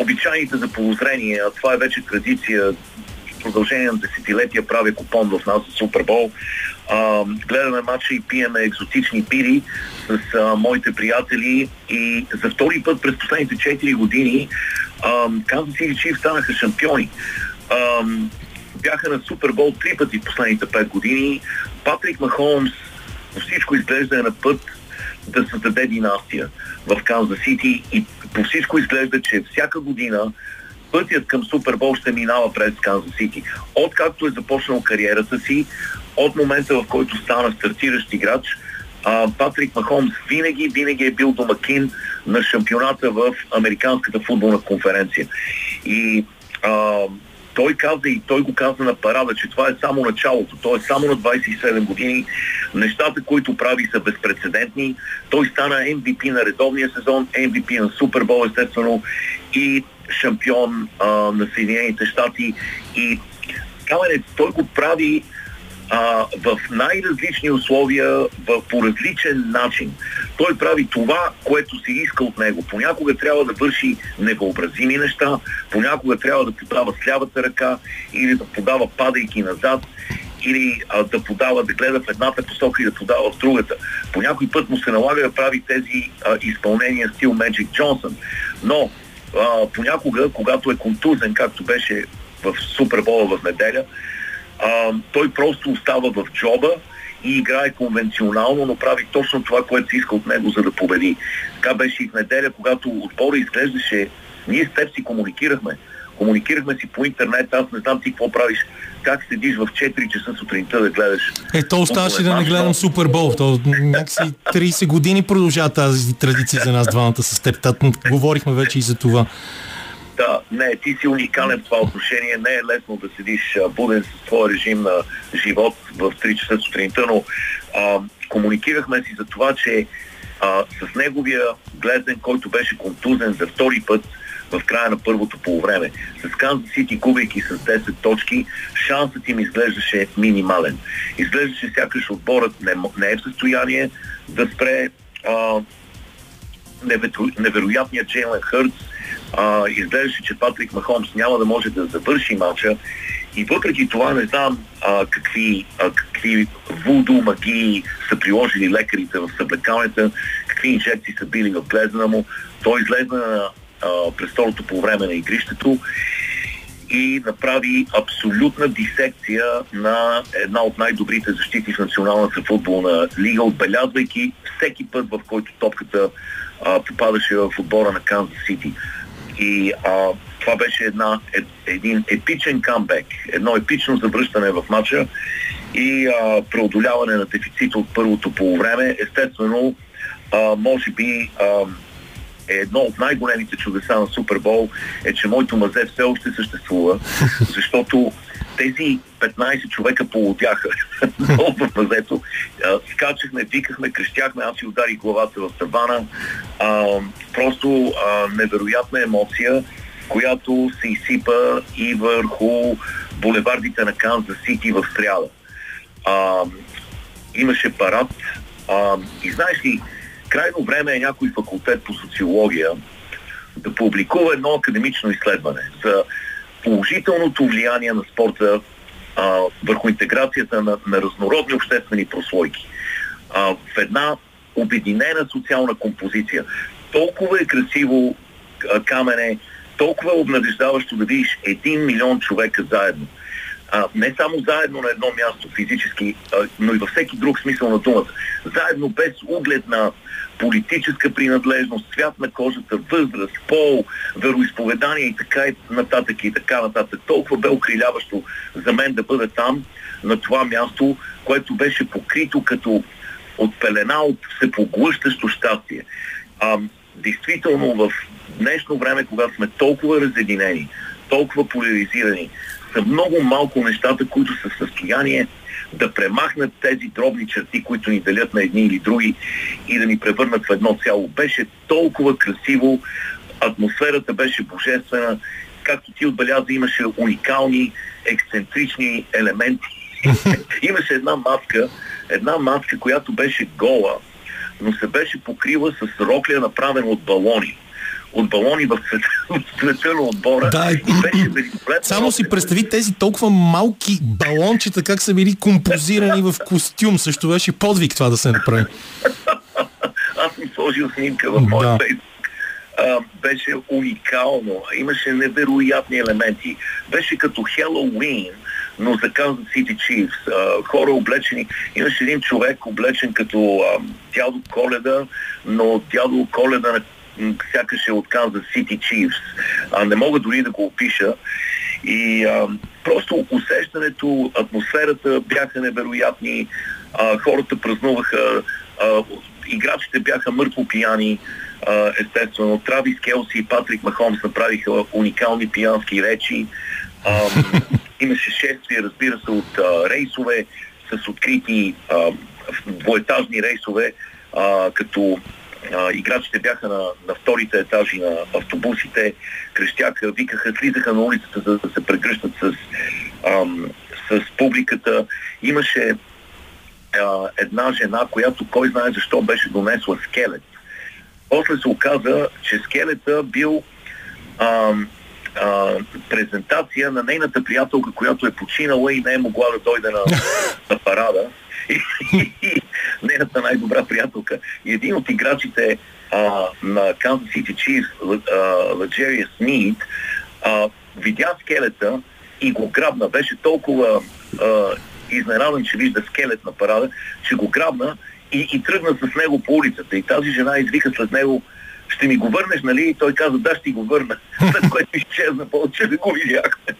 Обичайните за полузрение, а това е вече традиция, продължение на десетилетия правя купон в нас за Супербол. гледаме матча и пиеме екзотични пири с а, моите приятели и за втори път през последните 4 години Канзас Сити Чиф станаха шампиони. А, бяха на Супербол три пъти в последните 5 години. Патрик Махомс всичко изглежда е на път да създаде династия в Канзас Сити и по всичко изглежда, че всяка година пътят към Супербол ще минава през Канзас Сити. Откакто е започнал кариерата си, от момента в който стана стартиращ играч, Патрик Махомс винаги, винаги е бил домакин на шампионата в Американската футболна конференция. И а, той каза и той го каза на парада, че това е само началото. Той е само на 27 години. Нещата, които прави са безпредседентни. Той стана MVP на редовния сезон, MVP на Супербол, естествено, и шампион а, на Съединените щати. И Камене, той го прави а, в най-различни условия, в, по различен начин. Той прави това, което се иска от него. Понякога трябва да върши невъобразими неща, понякога трябва да подава с лявата ръка или да подава падайки назад или а, да подава, да гледа в едната посока и да подава в другата. По някой път му се налага да прави тези а, изпълнения стил Magic Джонсън. Но а, понякога, когато е контузен, както беше в Супербола в неделя, а, той просто остава в джоба и играе конвенционално, но прави точно това, което се иска от него, за да победи. Така беше и в неделя, когато отбора изглеждаше Ние с теб си комуникирахме. Комуникирахме си по интернет, аз не знам ти какво правиш. Как седиш в 4 часа сутринта да гледаш? Е, то оставаше да не гледам Супербол. То някакси 30 години продължава тази традиция за нас двамата с теб. Та, говорихме вече и за това. Да, не, ти си уникален в това отношение. Не е лесно да седиш буден с твой режим на живот в 3 часа сутринта, но а, комуникирахме си за това, че а, с неговия гледен, който беше контузен за втори път в края на първото полувреме, с Канзас Сити губейки с 10 точки, шансът им изглеждаше минимален. Изглеждаше сякаш отборът не, не е в състояние да спре а, невероятният Джейлен Хъртс, а, изглеждаше, че Патрик Махомс няма да може да завърши матча и въпреки това не знам а, какви, а, какви вуду магии са приложили лекарите в съблекалнята, какви инжекции са били в му. Той излезна през второто по време на игрището и направи абсолютна дисекция на една от най-добрите защити в националната футболна лига, отбелязвайки всеки път, в който топката а, попадаше в отбора на Канзас Сити. И а, това беше една, е, един епичен камбек, едно епично завръщане в матча и а, преодоляване на дефицита от първото полувреме. Естествено, а, може би а, е едно от най-големите чудеса на Супербол е, че моето мазе все още съществува, *laughs* защото тези 15 човека полудяха *laughs* в мазето. Скачахме, викахме, крещяхме, аз си ударих главата в тавана. А, просто а, невероятна емоция, която се изсипа и върху булевардите на Канзас Сити в сряда. А, имаше парад а, и знаеш ли, крайно време е някой факултет по социология да публикува едно академично изследване за положителното влияние на спорта а, върху интеграцията на, на разнородни обществени прослойки а, в една обединена социална композиция. Толкова е красиво а, камене, толкова е обнадеждаващо да видиш един милион човека заедно. А, не само заедно на едно място физически, а, но и във всеки друг смисъл на думата. Заедно без углед на политическа принадлежност, цвят на кожата, възраст, пол, вероисповедание и така и нататък и така нататък. Толкова бе окриляващо за мен да бъда там, на това място, което беше покрито като от пелена от всепоглъщащо щастие. А, действително в днешно време, когато сме толкова разединени, толкова поляризирани, са много малко нещата, които са в състояние да премахнат тези дробни черти, които ни делят на едни или други и да ни превърнат в едно цяло. Беше толкова красиво, атмосферата беше божествена, както ти отбеляза, имаше уникални, ексцентрични елементи. *laughs* имаше една маска, една маска, която беше гола, но се беше покрила с рокля, направена от балони от балони в цвета *laughs* на отбора. Да, и беше Само си представи тези толкова малки балончета, как са били композирани в костюм. Също беше подвиг това да се направи. Аз съм сложил снимка в моя да. фейсбук. беше уникално. Имаше невероятни елементи. Беше като Хелоуин, но за Kansas City Chiefs. А, хора облечени. Имаше един човек облечен като а, дядо Коледа, но дядо Коледа на сякаш е от City Chiefs. А, не мога дори да го опиша. И а, просто усещането, атмосферата бяха невероятни, а, хората празнуваха, а, играчите бяха мъртво пияни, а, естествено. Травис Келси и Патрик Махомс направиха уникални пиянски речи. А, *laughs* имаше шествие, разбира се, от а, рейсове с открити а, двоетажни рейсове, а, като а, играчите бяха на, на вторите етажи на автобусите, крещяха, викаха, слизаха на улицата, за да се прегръщат с, ам, с публиката. Имаше а, една жена, която кой знае защо беше донесла скелет. После се оказа, че скелета бил ам, а, презентация на нейната приятелка, която е починала и не е могла да дойде на, *laughs* на парада *laughs* нейната най-добра приятелка. И един от играчите а, на Kansas City Chiefs, Ладжерия Смит, видя скелета и го грабна. Беше толкова а, изненадан, че вижда скелет на парада, че го грабна и, и тръгна с него по улицата. И тази жена извика след него ще ми го върнеш, нали? И той каза, да, ще го върна. *laughs* След което изчезна, повече да го видяхме.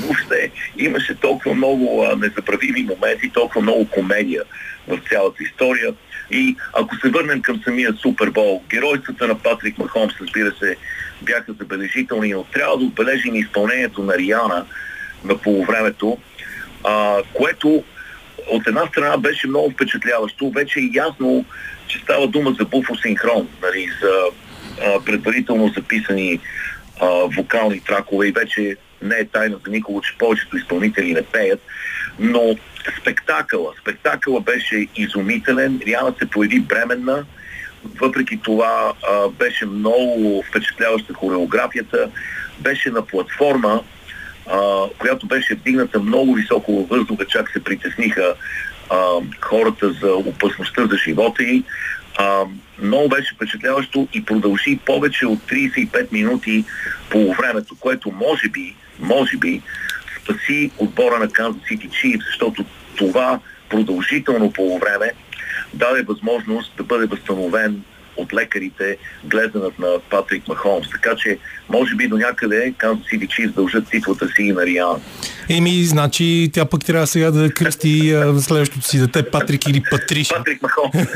Въобще имаше толкова много а, незабравими моменти, толкова много комедия в цялата история. И ако се върнем към самия Супербол, геройствата на Патрик Махомс, разбира се, бяха забележителни, но трябва да отбележим изпълнението на Риана на полувремето, а, което от една страна беше много впечатляващо. Вече е ясно, че става дума за буфосинхрон, нали, за а, предварително записани а, вокални тракове и вече не е тайна за никого, че повечето изпълнители не пеят, но спектакъла, спектакъла беше изумителен, Риана се появи бременна, въпреки това а, беше много впечатляваща хореографията, беше на платформа, а, която беше вдигната много високо във въздуха, чак се притесниха а, хората за опасността за живота й. А, много беше впечатляващо и продължи повече от 35 минути по времето, което може би, може би спаси отбора на Kansas City Chiefs, защото това продължително полувреме даде възможност да бъде възстановен от лекарите гледанът на Патрик Махомс. Така че, може би до някъде Канзас Сити Чифс дължат титлата си и на Риан. Еми, значи тя пък трябва сега да кръсти следващото си дете Патрик или Патриша. Патрик Махомс.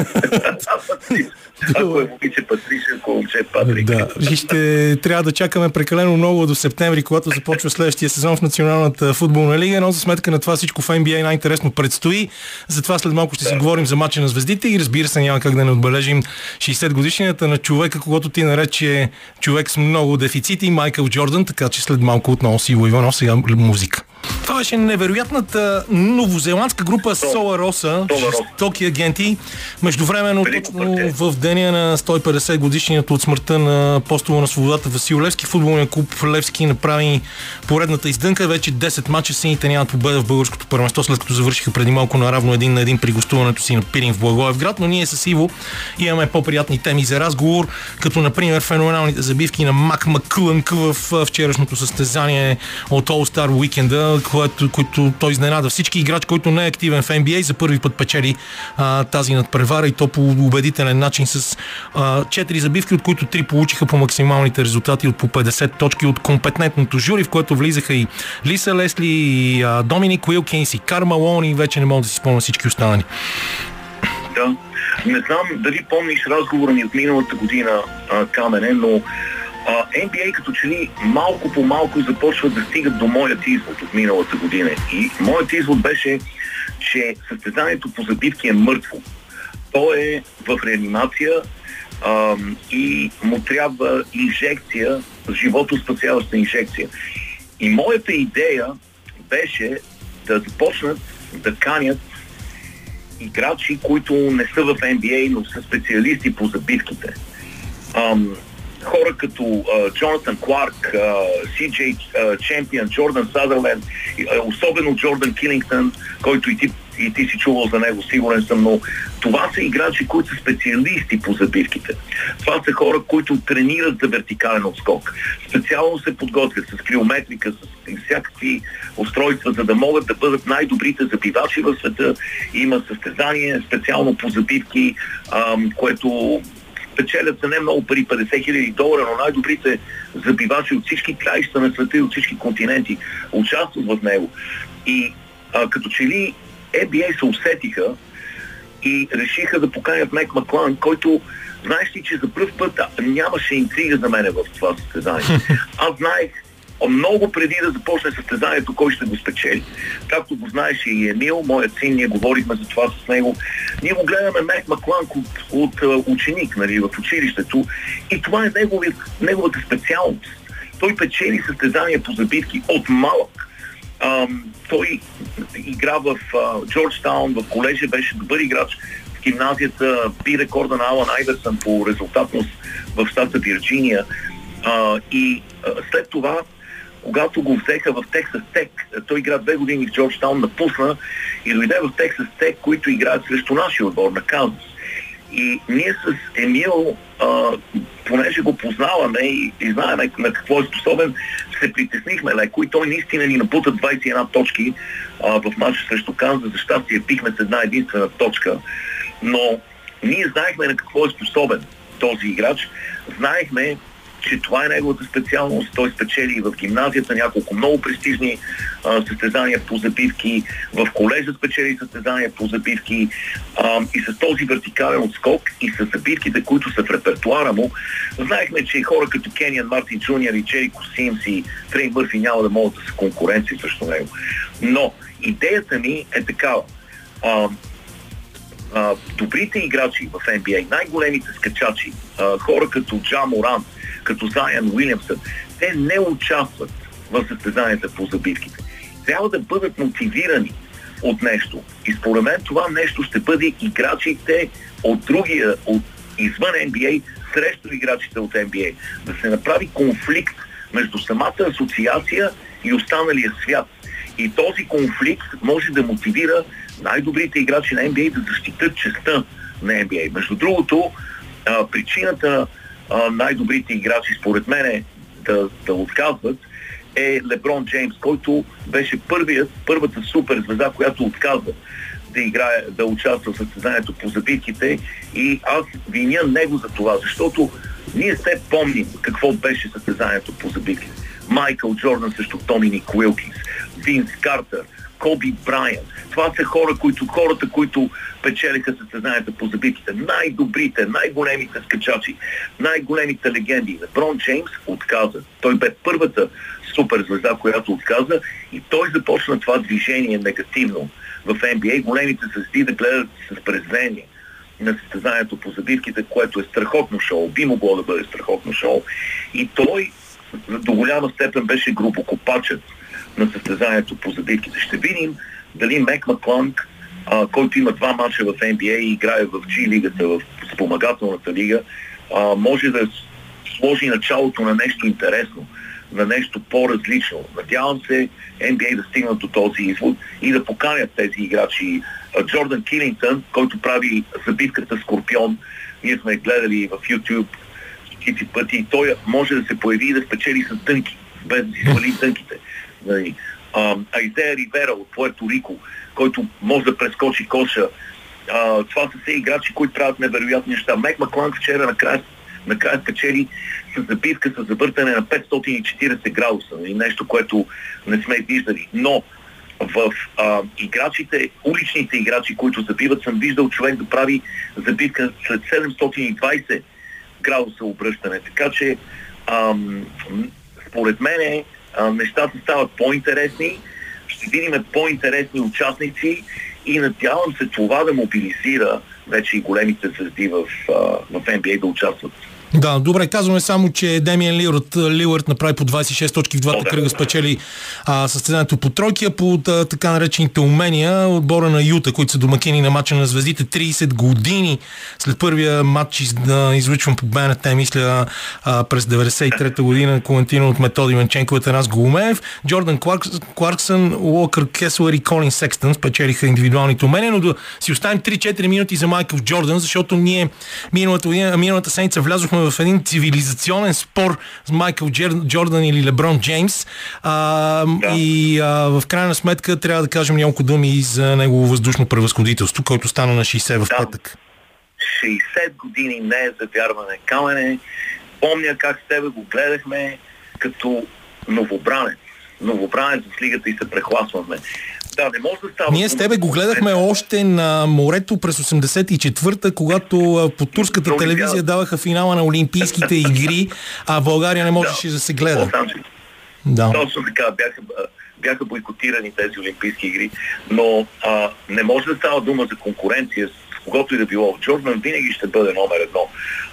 ако е момиче Патриша, ако е момче Патрик. Да, ще трябва да чакаме прекалено много до септември, когато започва следващия сезон в Националната футболна лига, но за сметка на това всичко в NBA най-интересно предстои. Затова след малко ще си говорим за мача на звездите и разбира се няма как да не отбележим 60 годишнината на човека, когато ти нарече човек с много дефицити, Майкъл Джордан, така че след малко отново си Иванов, сега музика. Това беше невероятната новозеландска група Сола Роса, жестоки агенти. Междувременно, точно в деня на 150 годишният от смъртта на апостола на свободата Васил Левски, футболния клуб Левски направи поредната издънка. Вече 10 мача сините нямат победа в българското първенство, след като завършиха преди малко наравно един на един при гостуването си на Пирин в Благоевград. Но ние с Иво имаме по-приятни теми за разговор, като например феноменалните забивки на Мак Маклънк в вчерашното състезание от All Star Weekend което, който той изненада всички. Играч, който не е активен в NBA, за първи път печели а, тази надпревара и то по убедителен начин с а, 4 забивки, от които 3 получиха по максималните резултати от по 50 точки от компетентното жури, в което влизаха и Лиса Лесли, и а, Доминик Уилкинс, и Карма Лон и вече не мога да си спомня всички останали. Да. Не знам дали помниш разговора ни от миналата година, а, Камене, но NBA като че ли малко по малко започват да стигат до моят извод от миналата година. И моят извод беше, че състезанието по забивки е мъртво. То е в реанимация а, и му трябва инжекция, живото спасяваща инжекция. И моята идея беше да започнат да канят играчи, които не са в NBA, но са специалисти по забивките. Ам, хора като Джонатан Кларк, Си Джей Чемпион, Джордан Садърленд, особено Джордан Килингтън, който и ти, и ти си чувал за него, сигурен съм, но това са играчи, които са специалисти по забивките. Това са хора, които тренират за вертикален отскок. Специално се подготвят с криометрика, с всякакви устройства, за да могат да бъдат най-добрите забивачи в света. Има състезание специално по забивки, ам, което печелят за не много пари, 50 хиляди долара, но най-добрите забивачи от всички краища на света и от всички континенти участват в него. И а, като че ли NBA се усетиха и решиха да поканят Мек Маклан, който знаеш ли, че за първ път нямаше интрига за мене в това състезание. *laughs* Аз знаех, много преди да започне състезанието, кой ще го спечели. Както го знаеше и Емил, моят син, ние говорихме за това с него. Ние го гледаме Мек Макланк от, от ученик нали, в училището и това е неговият, неговата специалност. Той печели състезания по забивки от малък. Ам, той игра в Джорджтаун, в колежа, беше добър играч в гимназията, би рекорда на Алан Айверсън по резултатност в щата Вирджиния. А, и а, след това когато го взеха в Тексас Тек, той игра две години в Джорджтаун, напусна и дойде в Тексас Тек, които играят срещу нашия отбор на Канзас. И ние с Емил, а, понеже го познаваме и, и знаем на какво е способен, се притеснихме леко и той наистина ни напута 21 точки а, в матча срещу Канзас. За щастие пихме с една единствена точка, но ние знаехме на какво е способен. този играч. Знаехме, че това е неговата специалност. Той спечели в гимназията няколко много престижни а, състезания по забивки, в колежа спечели състезания по забивки а, и с този вертикален отскок и с забивките, които са в репертуара му, знаехме, че хора като Кениан Мартин Джуниор и Джерико Симс и Трей Мърфи няма да могат да са конкуренции срещу него. Но идеята ми е такава. А, а, добрите играчи в NBA, най-големите скачачи, а, хора като Джа Моран, като Заян Уилямсън, те не участват в състезанията по забивките. Трябва да бъдат мотивирани от нещо. И според мен това нещо ще бъде играчите от другия, от извън NBA, срещу играчите от NBA. Да се направи конфликт между самата асоциация и останалия свят. И този конфликт може да мотивира най-добрите играчи на NBA да защитат честа на NBA. Между другото, причината най-добрите играчи, според мен, е да, да отказват, е Леброн Джеймс, който беше първият, първата супер звезда, която отказва да играе, да участва в състезанието по забитките и аз виня него за това, защото ние все помним какво беше състезанието по забитките. Майкъл Джордан срещу Томиник Уилкинс, Винс Картер, Коби Брайан. Това са хора, които, хората, които печелиха състезанията по забитките. Най-добрите, най-големите скачачи, най-големите легенди. Леброн Джеймс отказа. Той бе първата суперзвезда, която отказа и той започна това движение негативно в NBA. Големите звезди да гледат с презрение на състезанието по забивките, което е страхотно шоу, би могло да бъде страхотно шоу. И той до голяма степен беше групокопачът на състезанието по забивките. Ще видим дали Мек Макланг, а, който има два мача в NBA и играе в G лигата, в спомагателната лига, а, може да сложи началото на нещо интересно, на нещо по-различно. Надявам се NBA да стигнат до този извод и да поканят тези играчи. Джордан Килингтън, който прави забивката Скорпион, ние сме гледали в YouTube стотици пъти, той може да се появи и да спечели с дънки, без да си свали дънките. Нали, Айзея Ривера от Пуерто Рико, който може да прескочи коша. А, това са все играчи, които правят невероятни неща. Мек Макланг вчера накрая, накрая спечели с забивка, с завъртане на 540 градуса. Нали, нещо, което не сме виждали. Но в а, играчите, уличните играчи, които забиват, съм виждал човек да прави забивка след 720 градуса обръщане. Така че, ам, според мен, нещата стават по-интересни, ще видим по-интересни участници и надявам се това да мобилизира вече и големите звезди в, в NBA да участват. Да, добре, казваме само, че Демиен Лилърд, Лилърд направи по 26 точки в двата кръга, спечели а, състезанието по тройкия, по а, така наречените умения. Отбора на Юта, които са домакини на мача на звездите, 30 години след първия матч из, да, излучвам по БНТ, мисля а, през 93-та година, коментиран от Методи Менченко и Танас Голумеев. Джордан Кларк, Кларксън, Уокър Кеслер и Колин Секстън спечелиха индивидуалните умения, но да си оставим 3-4 минути за Майкъл Джордан, защото ние миналата, миналата седмица влязохме в един цивилизационен спор с Майкъл Джордан или Леброн Джеймс. А, да. И а, в крайна сметка трябва да кажем няколко думи и за негово въздушно превъзходителство, който стана на 60 в да. петък. 60 години не е за вярване камене. Помня как с тебе го гледахме като новобранец. Новобранец в лигата и се прехласваме. Да, не може да става. Ние с тебе го гледахме още на морето през 84-та, когато по турската телевизия даваха финала на Олимпийските игри, а България не можеше да, да се гледа. Да. Точно така, бяха, бяха бойкотирани тези Олимпийски игри, но а, не може да става дума за конкуренция с когото и да било. Джордан винаги ще бъде номер едно.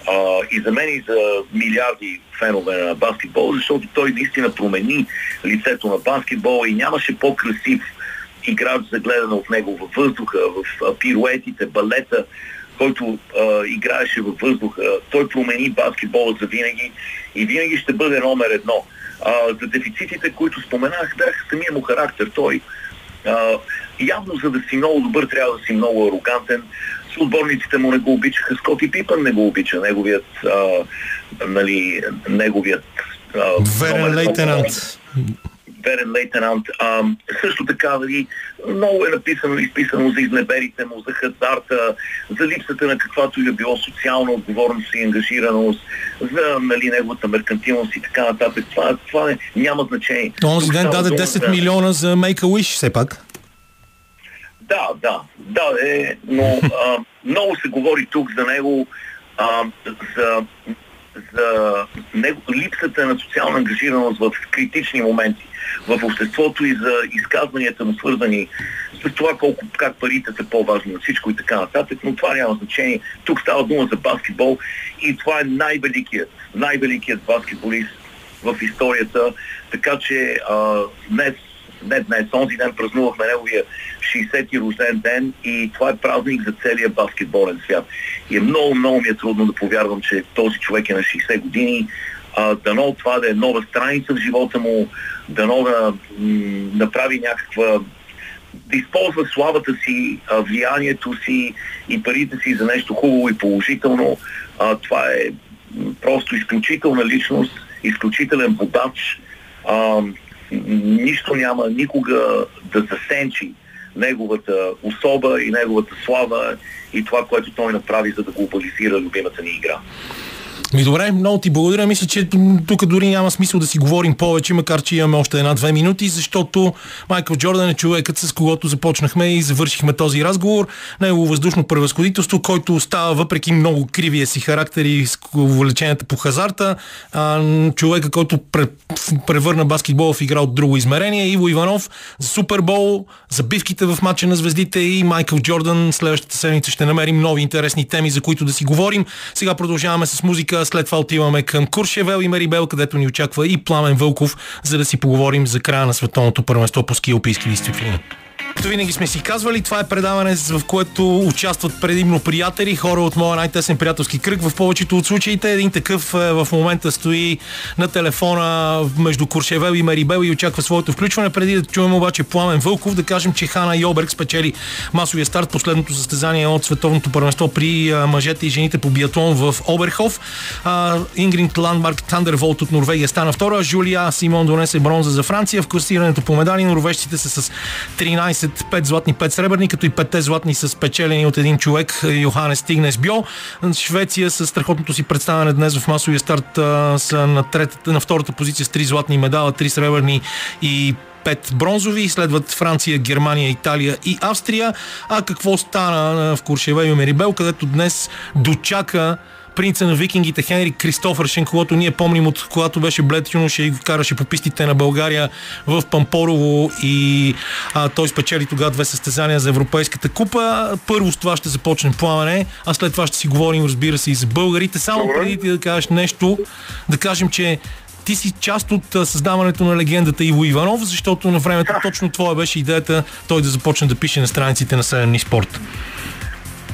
А, и за мен и за милиарди фенове на баскетбол, защото той наистина промени лицето на баскетбола и нямаше по-красив играч за гледане от него във въздуха, в пируетите, балета, който а, играеше във въздуха. Той промени баскетбола за винаги и винаги ще бъде номер едно. А, за дефицитите, които споменах, бяха самия му характер. Той а, явно за да си много добър, трябва да си много арогантен. С отборниците му не го обичаха. Скоти Пипън не го обича. Неговият, а, нали, неговият Верен лейтенант. Верен лейтенант. А, също така, нали, много е написано и изписано за изнеберите му, за хазарта, за липсата на каквато и е било социална отговорност и ангажираност, за нали, неговата меркантилност и така нататък. Това, това е, няма значение. Онзи ден даде 10 за... милиона за Make a Wish, все пак. Да, да, да, е, но а, много се говори тук за него, а, за за него, липсата на социална ангажираност в критични моменти в обществото и за изказванията му свързани с това колко, как парите са по-важни от всичко и така нататък, но това няма значение. Тук става дума за баскетбол и това е най-великият, най-великият баскетболист в историята, така че а, днес не днес, онзи ден празнувахме неговия 60-ти рожден ден и това е празник за целия баскетболен свят. И е много, много ми е трудно да повярвам, че този човек е на 60 години. Дано това да е нова страница в живота му, дано да направи някаква да използва славата си, влиянието си и парите си за нещо хубаво и положително. А, това е просто изключителна личност, изключителен водач. А, нищо няма никога да засенчи неговата особа и неговата слава и това, което той направи, за да глобализира любимата ни игра. Ми добре, много ти благодаря. Мисля, че тук дори няма смисъл да си говорим повече, макар че имаме още една-две минути, защото Майкъл Джордан е човекът, с когото започнахме и завършихме този разговор. Негово въздушно превъзходителство, който остава въпреки много кривия си характер и увлеченията по хазарта. А, човека, който превърна баскетбол в игра от друго измерение. Иво Иванов за Супербол, за бивките в матча на звездите и Майкъл Джордан. Следващата седмица ще намерим нови интересни теми, за които да си говорим. Сега продължаваме с музика след това отиваме към Куршевел и Марибел, където ни очаква и Пламен Вълков, за да си поговорим за края на световното първенство по ски алпийски дисциплини. Както винаги сме си казвали, това е предаване, в което участват предимно приятели, хора от моя най-тесен приятелски кръг. В повечето от случаите един такъв е, в момента стои на телефона между Куршевел и Марибел и очаква своето включване. Преди да чуем обаче Пламен Вълков, да кажем, че Хана Йоберг спечели масовия старт, последното състезание от световното първенство при мъжете и жените по биатлон в Оберхов. Ингрид Ландмарк Тандерволт от Норвегия стана втора. Жулия Симон донесе бронза за Франция. В класирането по медали норвежците са с 13 10, 5 златни, 5 сребърни, като и 5 златни са спечелени от един човек, Йоханес Тигнес Бьо. Швеция с страхотното си представяне днес в масовия старт са на, третата, на втората позиция с 3 златни медала, 3 сребърни и 5 бронзови, следват Франция, Германия, Италия и Австрия. А какво стана в Куршева и Мерибел, където днес дочака принца на викингите Хенри Кристофършен, когато ние помним от когато беше блед юноша и караше по пистите на България в Пампорово и а, той спечели тогава две състезания за Европейската купа. Първо с това ще започнем пламене, а след това ще си говорим, разбира се, и за българите. Само Добре. преди ти да кажеш нещо, да кажем, че ти си част от създаването на легендата Иво Иванов, защото на времето точно твоя беше идеята той да започне да пише на страниците на Седемни спорт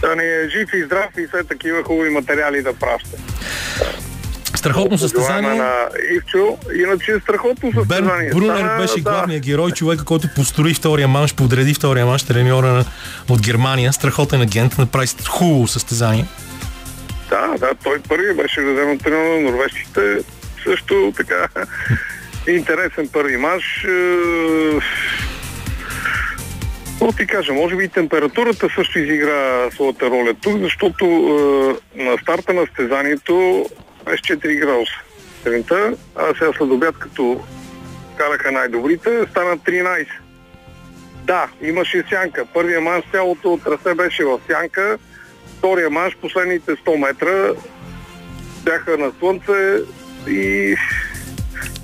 да ни е жив и здрав и все такива хубави материали да праща. Страхотно състезание. На Ивчо. Иначе е страхотно състезание. Бен Брунер Стана, беше да. главният герой, човека, който построи втория манш, подреди втория манш, треньора от Германия. Страхотен агент, направи хубаво състезание. Да, да, той първи беше роден от треньора на норвежците. Също така *laughs* интересен първи манш. Какво ти кажа, може би температурата също изигра своята роля тук, защото е, на старта на стезанието беше 4 градуса. Сутринта, а сега след обяд, като караха най-добрите, стана 13. Да, имаше сянка. Първия манш цялото трасе беше в сянка, втория манш последните 100 метра бяха на слънце и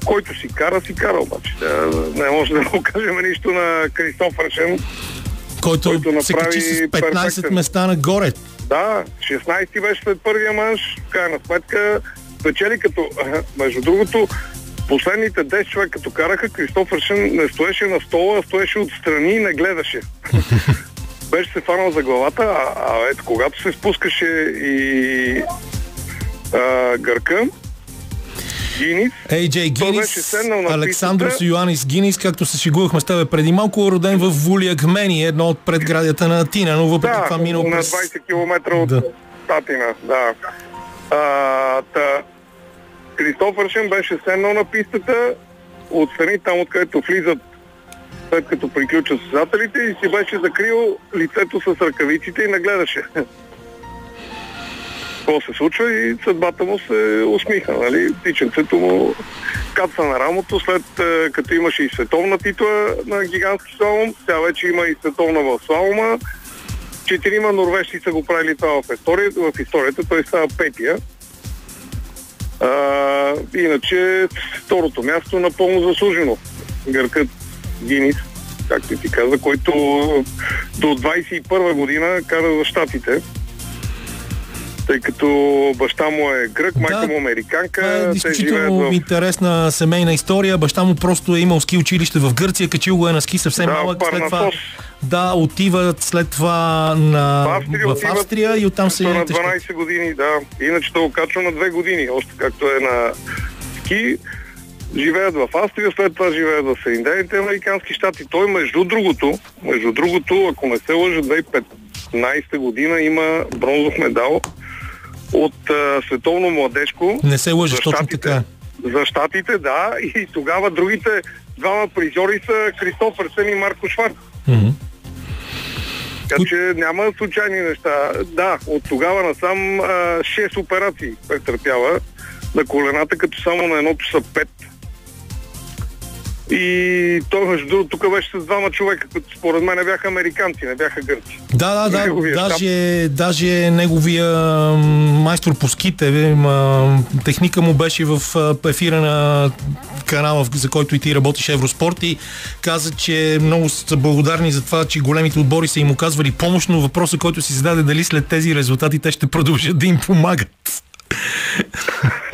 който си кара, си кара обаче. Не може да му *laughs* кажем нищо на Кристоф Рашен, който, който направи се качи с 15 перфектен. места нагоре. Да, 16 беше след първия манш, в крайна сметка печели като, между другото, последните 10 човека като караха, Кристоф Рашен не стоеше на стола, а стоеше отстрани и не гледаше. *laughs* беше се фанал за главата, а, а ето когато се спускаше и а, гърка, Гинис. Ей-Джей Гинис, Александрос Йоанис Гинис, както се шегувахме с тебе преди малко, роден в Вулия Гмени, едно от предградията на Атина, но въпреки да, това минал на 20 км от да. Атина, да. А, та, Кристофършен беше седнал на пистата отстрани там, откъдето влизат след като приключат състезателите и си беше закрил лицето с ръкавиците и нагледаше. Какво се случва и съдбата му се усмихна. Нали? Птиченцето му каца на рамото, след е, като имаше и световна титла на гигантски слалом, сега вече има и световна в слалома. Четирима норвежци са го правили това в историята, в историята той става петия. А, иначе второто място напълно заслужено. Гъркът Гинис, както ти каза, който до 21 година кара за щатите тъй като баща му е грък, майка му американка. Това е изключително в... интересна семейна история. Баща му просто е имал ски училище в Гърция, качил го е на ски съвсем да, малък. След това, да, отиват след това на... в Австрия, в Австрия и оттам се... На 12 години, да. Иначе то качва на 2 години, още както е на ски живеят в Австрия, след това живеят в Съединените Американски щати. Той, между другото, между другото, ако не се лъжа, 2015 година има бронзов медал от а, световно младежко. Не се лъжи, точно така. За щатите, да. И тогава другите двама призори са Кристофърсен и Марко Шварц. Mm-hmm. Така че няма случайни неща. Да, от тогава насам а, 6 операции претърпява на колената, като само на едното са 5 и той, между другото, тук беше с двама човека, които според мен не бяха американци, не бяха гърци. Да, да, да. Даже, даже неговия майстор по ските, техника му беше в ефира на канала, за който и ти работиш Евроспорт и каза, че много са благодарни за това, че големите отбори са им оказвали помощ, но въпросът, който си зададе дали след тези резултати те ще продължат да им помагат.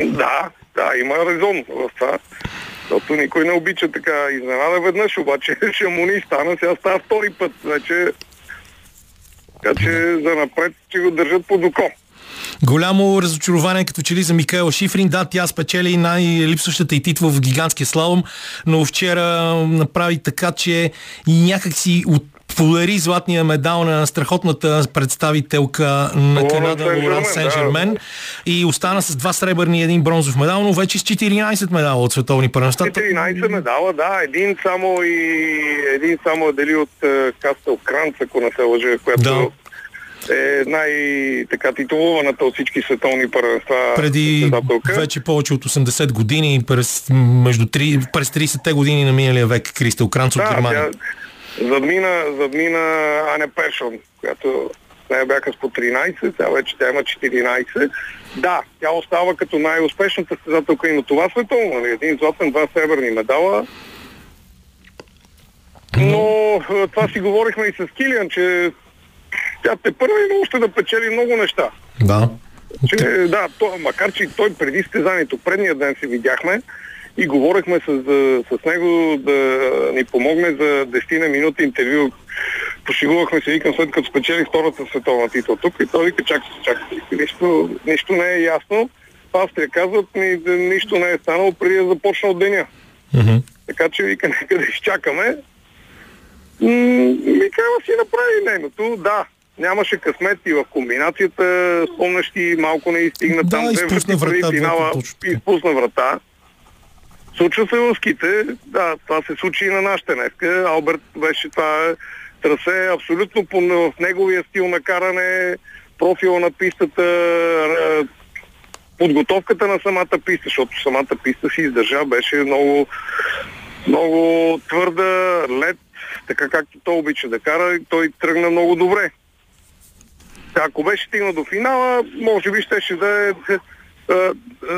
*laughs* да, да, има резон в това. Защото никой не обича така изненада веднъж, обаче ще му ни стана, сега става втори път вече. Така че за напред ще го държат под око. Голямо разочарование като че ли за Микаела Шифрин. Да, тя спечели най-липсващата и титла в гигантския слалом, но вчера направи така, че някакси от подари златния медал на страхотната представителка на Канада Лоран Сен Жермен да. и остана с два сребърни и един бронзов медал, но вече с 14 медала от световни първенства. 14 медала, да, един само и един само е дели от uh, Кастел Кранц, ако не се лъжа, която да е най-така титулуваната от всички световни първенства. Преди вече повече от 80 години, през, между 3, през 30-те години на миналия век, Кристал Кранц от Германия. Тя, Задмина, задмина Ане Першон, която нея бяха с по 13, сега вече тя има 14. Да, тя остава като най-успешната състезателка и на това световно. Нали? Един златен, два сребърни медала. Но това си говорихме и с Килиан, че тя те първа има още да печели много неща. Да. Че, да, то, макар че той преди стезанието, предния ден се видяхме, и говорихме с, с него да ни помогне за 10 на минути интервю. Пошигувахме се, викам, след като спечели втората световна титла тук и той вика, чакай чакай нищо, нищо не е ясно. Австрия казват ми, да нищо не е станало преди да започна от деня. Mm-hmm. Така че вика, нека да изчакаме. Микаела си направи нейното, да, нямаше късмет и в комбинацията, спомняш ти, малко не изстигна да, там. изпусна врата. Финала, изпусна врата. Случва се в ските, да, това се случи и на нашите днеска. Алберт беше това трасе абсолютно по, в неговия стил на каране, профила на пистата, подготовката на самата писта, защото самата писта си издържа, беше много, много твърда, лед, така както той обича да кара, той тръгна много добре. Ако беше стигнал до финала, може би щеше да е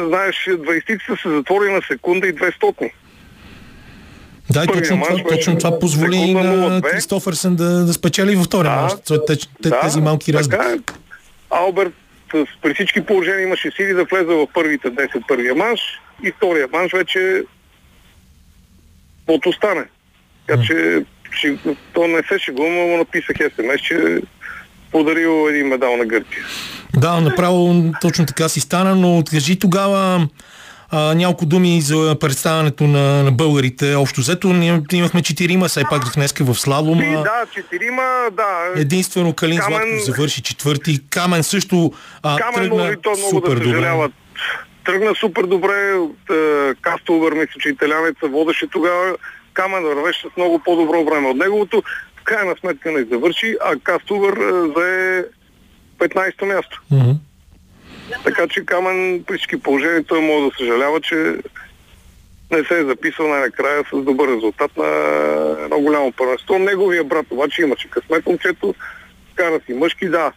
знаеш, 20 се затвори на секунда и 200. Да, и точно това, точно това позволи на Кристофърсен да, да спечели във втория да, мач. Те, да, тези малки. Е. Алберт при всички положения имаше сили да влезе в първите 10 първия манш и втория манш вече от остане. Така че то не се шегува, но написах СМС, че подарил един медал на Гърция. Да, направо точно така си стана, но кажи тогава а, няколко думи за представянето на, на българите. Общо взето ние имахме четирима, все пак днеска в слалома. И, да, четирима, да. Единствено Калин Камен... Златков завърши четвърти. Камен също а, Камен тръгна то много супер да съжаляват. тръгна супер добре Кастовър, мисля, че италянеца водеше тогава. Камен вървеше с много по-добро време от неговото. Крайна сметка не завърши, а Кастовър е, зае 15-то място. Мгм. Така че Камен при всички положения той може да съжалява, че не се е записал най-накрая с добър резултат на едно голямо първенство. Неговия брат обаче имаше късмет момчето, кара си мъжки, да,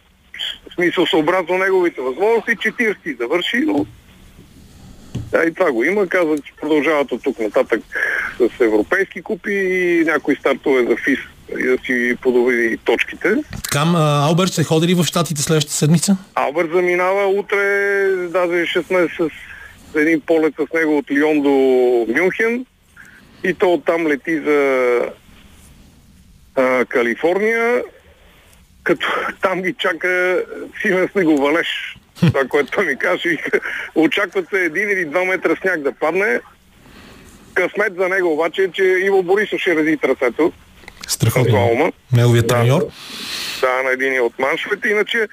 в смисъл съобразно неговите възможности, 40 завърши, но да, и това го има. Казват, че продължават от тук нататък с европейски купи и някои стартове за ФИС и да си подобри точките. Така, Алберт ще ходи ли в Штатите следващата седмица? Алберт заминава утре, даже ще сме с един полет с него от Лион до Мюнхен и то оттам лети за а, Калифорния, като *laughs* там ги чака силен снеговалеж. Това, което ми каже, очакват се един или два метра сняг да падне. Късмет за него обаче е, че Иво Борисов ще рази трасето. Страхотно. Слалома. Неговият Да, треньор. Да, на един от маншовете. Иначе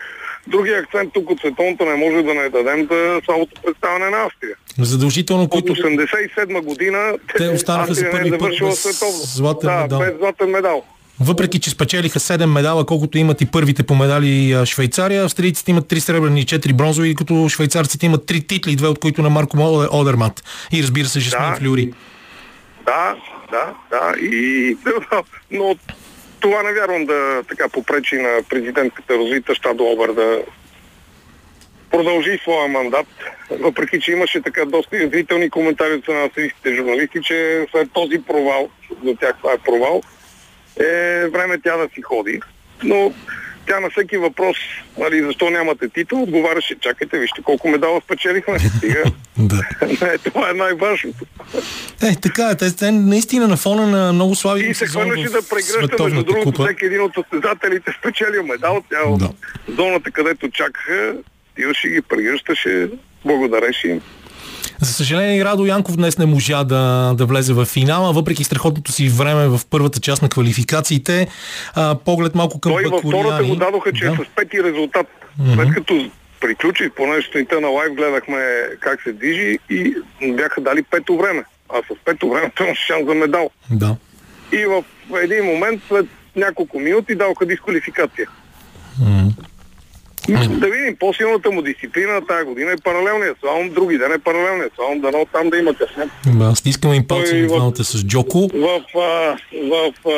другия акцент тук от световното не може да не дадем за слабото представяне на Австрия. Задължително, От които 87 година Те останаха за Австрия не първи е път без златен да, медал. без златен медал. Въпреки, че спечелиха 7 медала, колкото имат и първите по медали Швейцария, австрийците имат 3 сребърни и 4 бронзови, като швейцарците имат 3 титли, две от които на Марко Мол- Одермат. И разбира се, Жасмин Да. Флюри. Да, да, да. И, *laughs* но това не вярвам да така попречи на президентката Розита Штадобър да продължи своя мандат, въпреки че имаше така доста язвителни коментари от на австрийските журналисти, че след този провал, за тях това е провал, е време тя да си ходи. Но тя на всеки въпрос, нали, защо нямате титул, отговаряше, чакайте, вижте колко медала спечелихме. *laughs* Да. *laughs* Не, това е най-важното. Е, така е. Те, наистина на фона на много слави И се хвърляше да прегръща, между другото, купа. всеки един от състезателите спечелил медал. Тя Да. зоната, където чакаха, отиваше ги прегръщаше, благодареше им. За съжаление, Радо Янков днес не можа да, да влезе в финала, въпреки страхотното си време в първата част на квалификациите. А, поглед малко към Той във втората го дадоха, че да. е с пети резултат. След като приключи, понеже сутринта на лайв гледахме как се движи и бяха дали пето време. А с пето време той имаше шанс за медал. Да. И в един момент, след няколко минути, даваха дисквалификация. Да видим, по-силната му дисциплина тази година е паралелния слалом, други ден е паралелния слалом, дано там да има късмет. Да, стискаме им палци на в- двамата с Джоко. В, а, в а,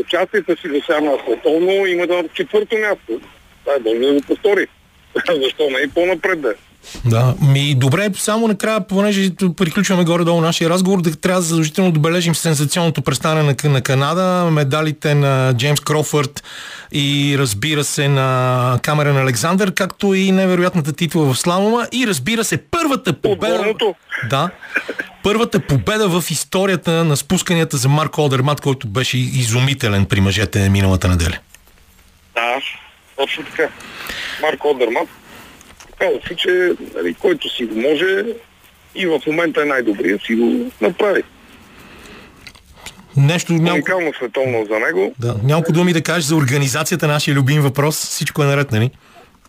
участията си до сега на световно има да четвърто място. Дай Боже да го повтори. *laughs* Защо не и по-напред да е? Да, ми добре, само накрая, понеже приключваме горе-долу нашия разговор, да трябва да задължително да бележим сензационното престане на, на Канада, медалите на Джеймс Крофърд и разбира се на Камерен Александър, както и невероятната титла в слалома и разбира се първата победа. Отборното. Да. Първата победа в историята на спусканията за Марко Одермат, който беше изумителен при мъжете миналата неделя. Да, точно така. Марко Одермат казва си, че нали, който си го може и в момента е най-добрият, си го направи. Нещо няколко, Уникално световно за него. да, няколко думи да кажеш за организацията, нашия любим въпрос. Всичко е наред, нали?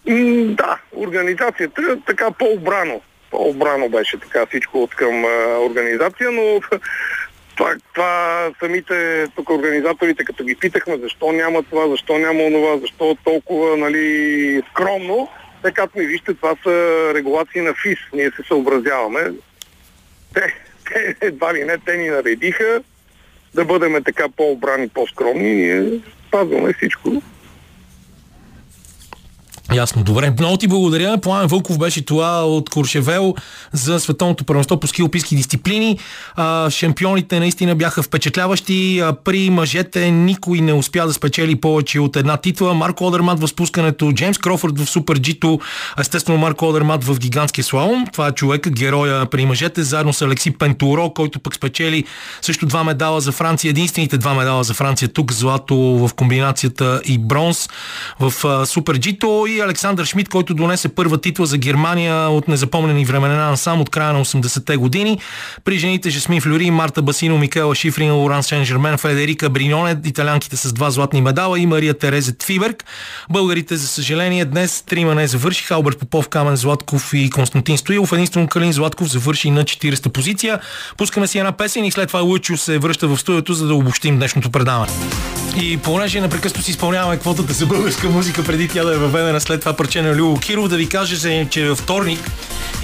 М, да, организацията така по-обрано. По-обрано беше така всичко от към а, организация, но *laughs* това, това самите тук организаторите, като ги питахме защо няма това, защо няма онова, защо толкова нали, скромно, те като ми вижте, това са регулации на ФИС. Ние се съобразяваме. Те, те едва ли не, те ни наредиха да бъдем така по-обрани, по-скромни. Ние спазваме всичко. Ясно, добре. Много ти благодаря. Пламен Вълков беше това от Куршевел за световното първенство по ски алпийски дисциплини. Шампионите наистина бяха впечатляващи. При мъжете никой не успя да спечели повече от една титла. Марко Одермат в спускането, Джеймс Крофорд в Супер Джито, естествено Марко Одермат в гигантския слалом. Това е човека, героя при мъжете, заедно с Алекси Пентуро, който пък спечели също два медала за Франция. Единствените два медала за Франция тук, злато в комбинацията и бронз в Супер Джито и Александър Шмидт, който донесе първа титла за Германия от незапомнени времена насам от края на 80-те години. При жените Жасмин Флюри, Марта Басино, Микела Шифрин, Лоран Сен Жермен, Федерика Бриньоне, италянките с два златни медала и Мария Тереза Твиберг. Българите, за съжаление, днес трима не завършиха. Алберт Попов, Камен Златков и Константин Стоилов. Единствено Калин Златков завърши на 40-та позиция. Пускаме си една песен и след това Лучо се връща в студиото, за да обобщим днешното предаване. И понеже непрекъснато си изпълняваме квотата за българска музика, преди тя да е въведена след това парче на Любо Киров, да ви кажа, че във вторник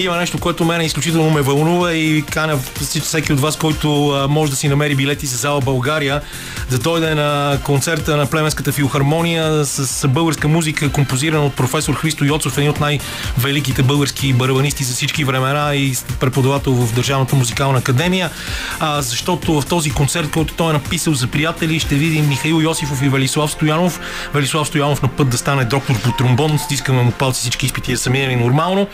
има нещо, което мене изключително ме вълнува и каня всеки от вас, който може да си намери билети за зала България, да дойде на концерта на Племенската филхармония с българска музика, композирана от професор Христо Йоцов, един от най-великите български барабанисти за всички времена и преподавател в Държавната музикална академия. А, защото в този концерт, който той е написал за приятели, ще видим Михаил Йосифов и Велислав Стоянов. Велислав Стоянов на път да стане доктор по тромбон, стискаме му палци всички изпити да са минали нормално.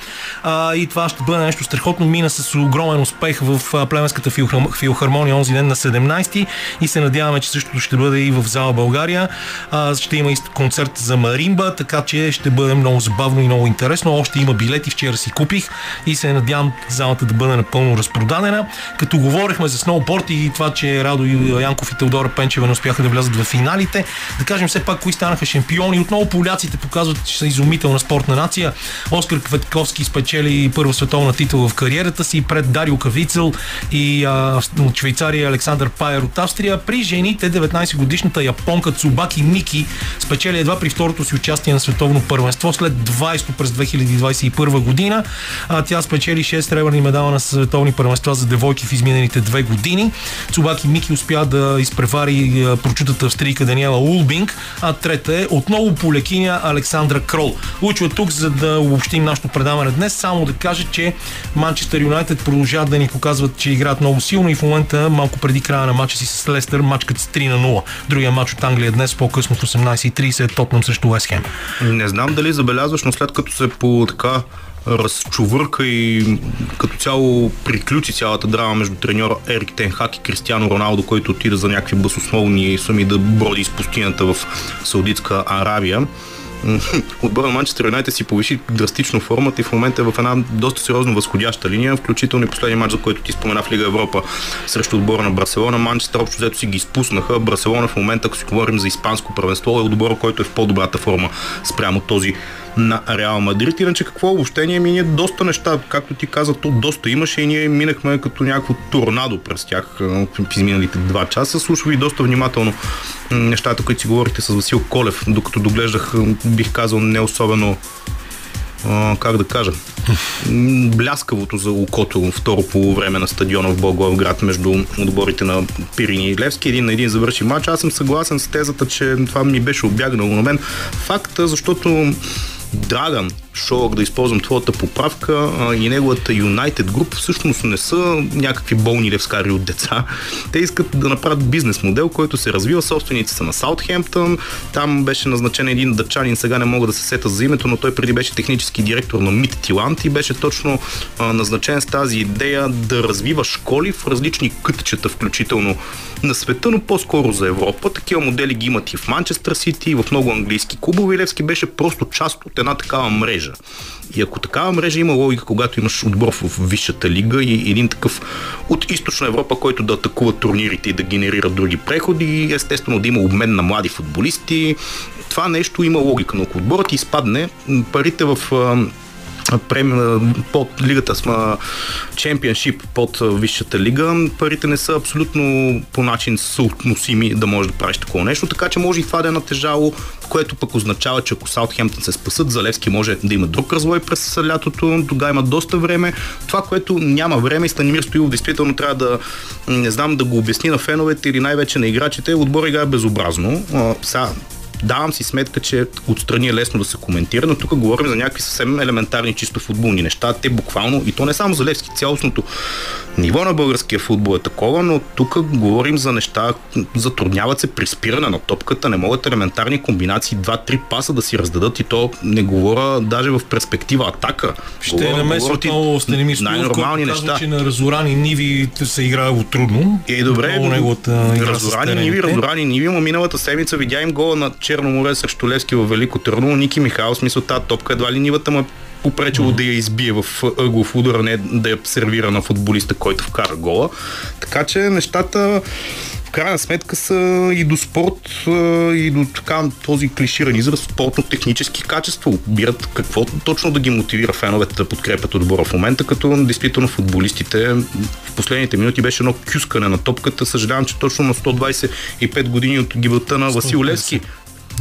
А, и това ще бъде нещо страхотно. Мина с огромен успех в Племенската филхармония онзи ден на 17 и се надяваме, че същото ще бъде и в зала България. Ще има и концерт за маримба, така че ще бъде много забавно и много интересно. Още има билети, вчера си купих и се надявам залата да бъде напълно разпродадена. Като говорихме за сноуборд и това, че Радо Янков и Теодора Пенчева не успяха да влязат в финалите, да кажем все пак кои станаха шампиони. Отново поляците показват, че са изумителна спортна нация. Оскар Кветковски спечели първа световна титла в кариерата си пред Дарио Кавицел и а, от Швейцария Александър Пайер от Австрия. При жените 19-годишната японка Цубаки Мики спечели едва при второто си участие на световно първенство след 20 през 2021 година. А, тя спечели 6 сребърни медала на световни първенства за девойки в изминалите две години. Цубаки Мики успя да изпревари прочутата австрийка Даниела Улбинг, а трета е отново полекиня Александра Крол. Лучо тук, за да обобщим нашето предаване днес. Само да кажа, че Манчестър Юнайтед продължават да ни показват, че играят много силно и в момента малко преди края на матча си с Лестър мачкат с 3 на 0. Другия матч от Англия днес по-късно в 18.30 е Тотнам срещу Уестхем. Не знам дали забелязваш, но след като се по така разчувърка и като цяло приключи цялата драма между треньора Ерик Тенхак и Кристиано Роналдо, който отида за някакви басосновни суми да броди из пустинята в Саудитска Аравия. Отбора на Манчестър Юнайтед си повиши драстично формата и в момента е в една доста сериозно възходяща линия, включително и последния матч, за който ти спомена в Лига Европа срещу отбора на Барселона. Манчестър общо взето си ги изпуснаха. Барселона в момента, ако си говорим за испанско правенство, е отбора, който е в по-добрата форма спрямо този на Реал Мадрид. Иначе какво обобщение ми ние доста неща, както ти каза, то доста имаше и ние минахме като някакво торнадо през тях в изминалите два часа. Слушах ви доста внимателно нещата, които си говорите с Васил Колев, докато доглеждах, бих казал, не особено как да кажа, бляскавото за окото второ по време на стадиона в Благоевград между отборите на Пирини и Левски. Един на един завърши матч. Аз съм съгласен с тезата, че това ми беше обягнало на мен. Факта, защото Драган Шоуър, да използвам твоята поправка, и неговата United Group всъщност не са някакви болни левскари от деца. Те искат да направят бизнес модел, който се развива. Собственици са на Саутхемптън. Там беше назначен един дъчанин, сега не мога да се сета за името, но той преди беше технически директор на Мит Тиланд и беше точно назначен с тази идея да развива школи в различни кътчета, включително на света, но по-скоро за Европа. Такива модели ги имат и в Манчестър Сити, и в много английски клубове. Левски беше просто част от една такава мрежа. И ако такава мрежа има логика, когато имаш отбор в висшата лига и един такъв от източна Европа, който да атакува турнирите и да генерира други преходи, естествено да има обмен на млади футболисти, това нещо има логика. Но ако отборът изпадне, парите в под лигата сме чемпионшип под висшата лига, парите не са абсолютно по начин съотносими да можеш да правиш такова нещо, така че може и това да е натежало, което пък означава, че ако Саутхемптън се спасат, Залевски може да има друг развой през лятото, тогава има доста време. Това, което няма време и Станимир Стоилов действително трябва да, не знам, да го обясни на феновете или най-вече на играчите, отбор играе безобразно. Сега Давам си сметка, че отстрани е лесно да се коментира, но тук говорим за някакви съвсем елементарни чисто футболни неща. Те буквално, и то не само за Левски, цялостното ниво на българския футбол е такова, но тук говорим за неща, затрудняват се при спиране на топката, не могат елементарни комбинации, два-три паса да си раздадат и то не говоря даже в перспектива атака. Ще намеси отново Станимир най-нормални неща. Казва, че на разорани ниви се играе трудно. И добре, разорани ниви, разорани ниви, но миналата седмица видя им гола на Черно море срещу Левски в Велико Търново, Ники Михайло, в смисъл тази топка едва ли нивата му е попречило да я избие в ъглов удар, не да я сервира на футболиста, който вкара гола. Така че нещата в крайна сметка са и до спорт, и до така този клиширан израз спортно-технически качества. Обират какво точно да ги мотивира феновете да подкрепят отбора в момента, като действително футболистите в последните минути беше едно кюскане на топката. Съжалявам, че точно на 125 години от гибелта на Васил Левски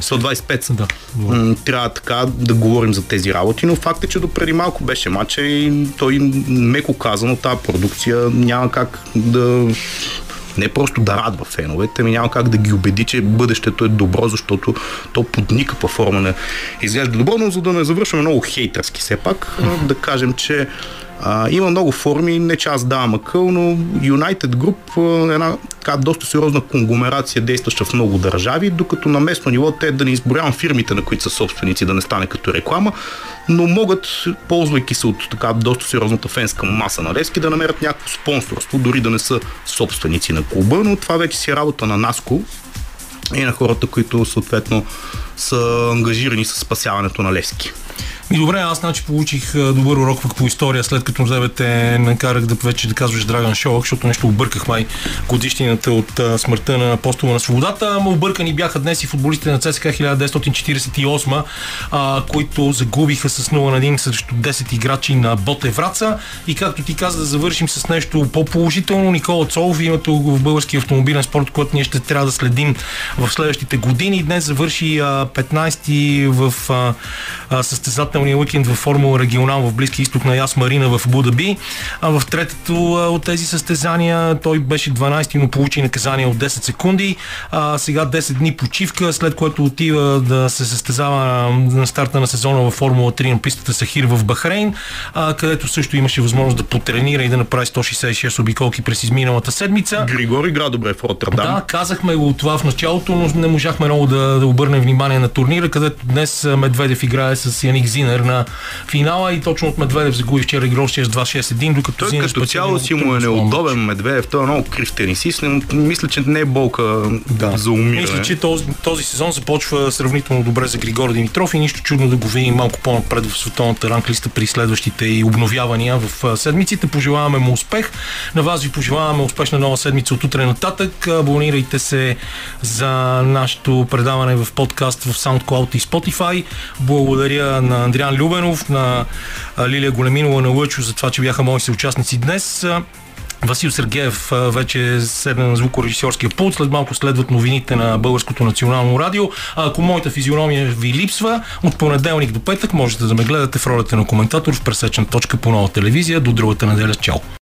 125. Да. Трябва така да говорим за тези работи, но факт е, че до преди малко беше матча и той меко казано тази продукция няма как да не просто да радва феновете, ми няма как да ги убеди, че бъдещето е добро, защото то под никаква форма не изглежда добро, но за да не завършваме много хейтърски все пак, да кажем, че а, има много форми, не че аз давам акъл, но United Group е една така доста сериозна конгломерация, действаща в много държави, докато на местно ниво те да не изборявам фирмите, на които са собственици, да не стане като реклама, но могат, ползвайки се от така доста сериозната фенска маса на Левски, да намерят някакво спонсорство, дори да не са собственици на клуба, но това вече си е работа на Наско и на хората, които съответно са ангажирани с спасяването на Левски. И добре, аз значи получих добър урок пък по история, след като тебе те накарах да вече да казваш Драган Шолък, защото нещо обърках май годишнината от смъртта на апостола на свободата. Ама объркани бяха днес и футболистите на ЦСКА 1948, а, които загубиха с 0 на 1 срещу 10 играчи на Боте Враца. И както ти каза, да завършим с нещо по-положително. Никола Цолов, името в български автомобилен спорт, който ние ще трябва да следим в следващите години. Днес завърши а, 15-ти в а, а, състезателния уикенд в Формула регионал в Близки изток на Яс Марина в Будаби. А в третото от тези състезания той беше 12-ти, но получи наказание от 10 секунди. А, сега 10 дни почивка, след което отива да се състезава на старта на сезона в Формула 3 на пистата Сахир в Бахрейн, а, където също имаше възможност да потренира и да направи 166 обиколки през изминалата седмица. Григори гра добре в Роттердам. Да, казахме го това в началото, но не можахме много да, да обърнем внимание на турнира, където днес Медведев играе с Яник Зинер на финала и точно от Медведев загуби вчера играл 6-2-6-1, докато Той Зинер като цяло си му е неудобен Медведев, той е много крив тенисист, но мисля, че не е болка да. за умиране. Мисля, че този, този сезон започва сравнително добре за Григор Димитров и нищо чудно да го видим малко по-напред в световната ранглиста при следващите и обновявания в седмиците. Пожелаваме му успех. На вас ви пожелаваме успешна нова седмица от утре нататък. Абонирайте се за нашето предаване в подкаст в SoundCloud и Spotify. Благодаря на Андриан Любенов, на Лилия Големинова, на Лъчо за това, че бяха мои съучастници днес. Васил Сергеев вече седна на звукорежисьорския пулт. След малко следват новините на Българското национално радио. А ако моята физиономия ви липсва, от понеделник до петък можете да ме гледате в ролята на коментатор в пресечна точка по нова телевизия. До другата неделя. Чао!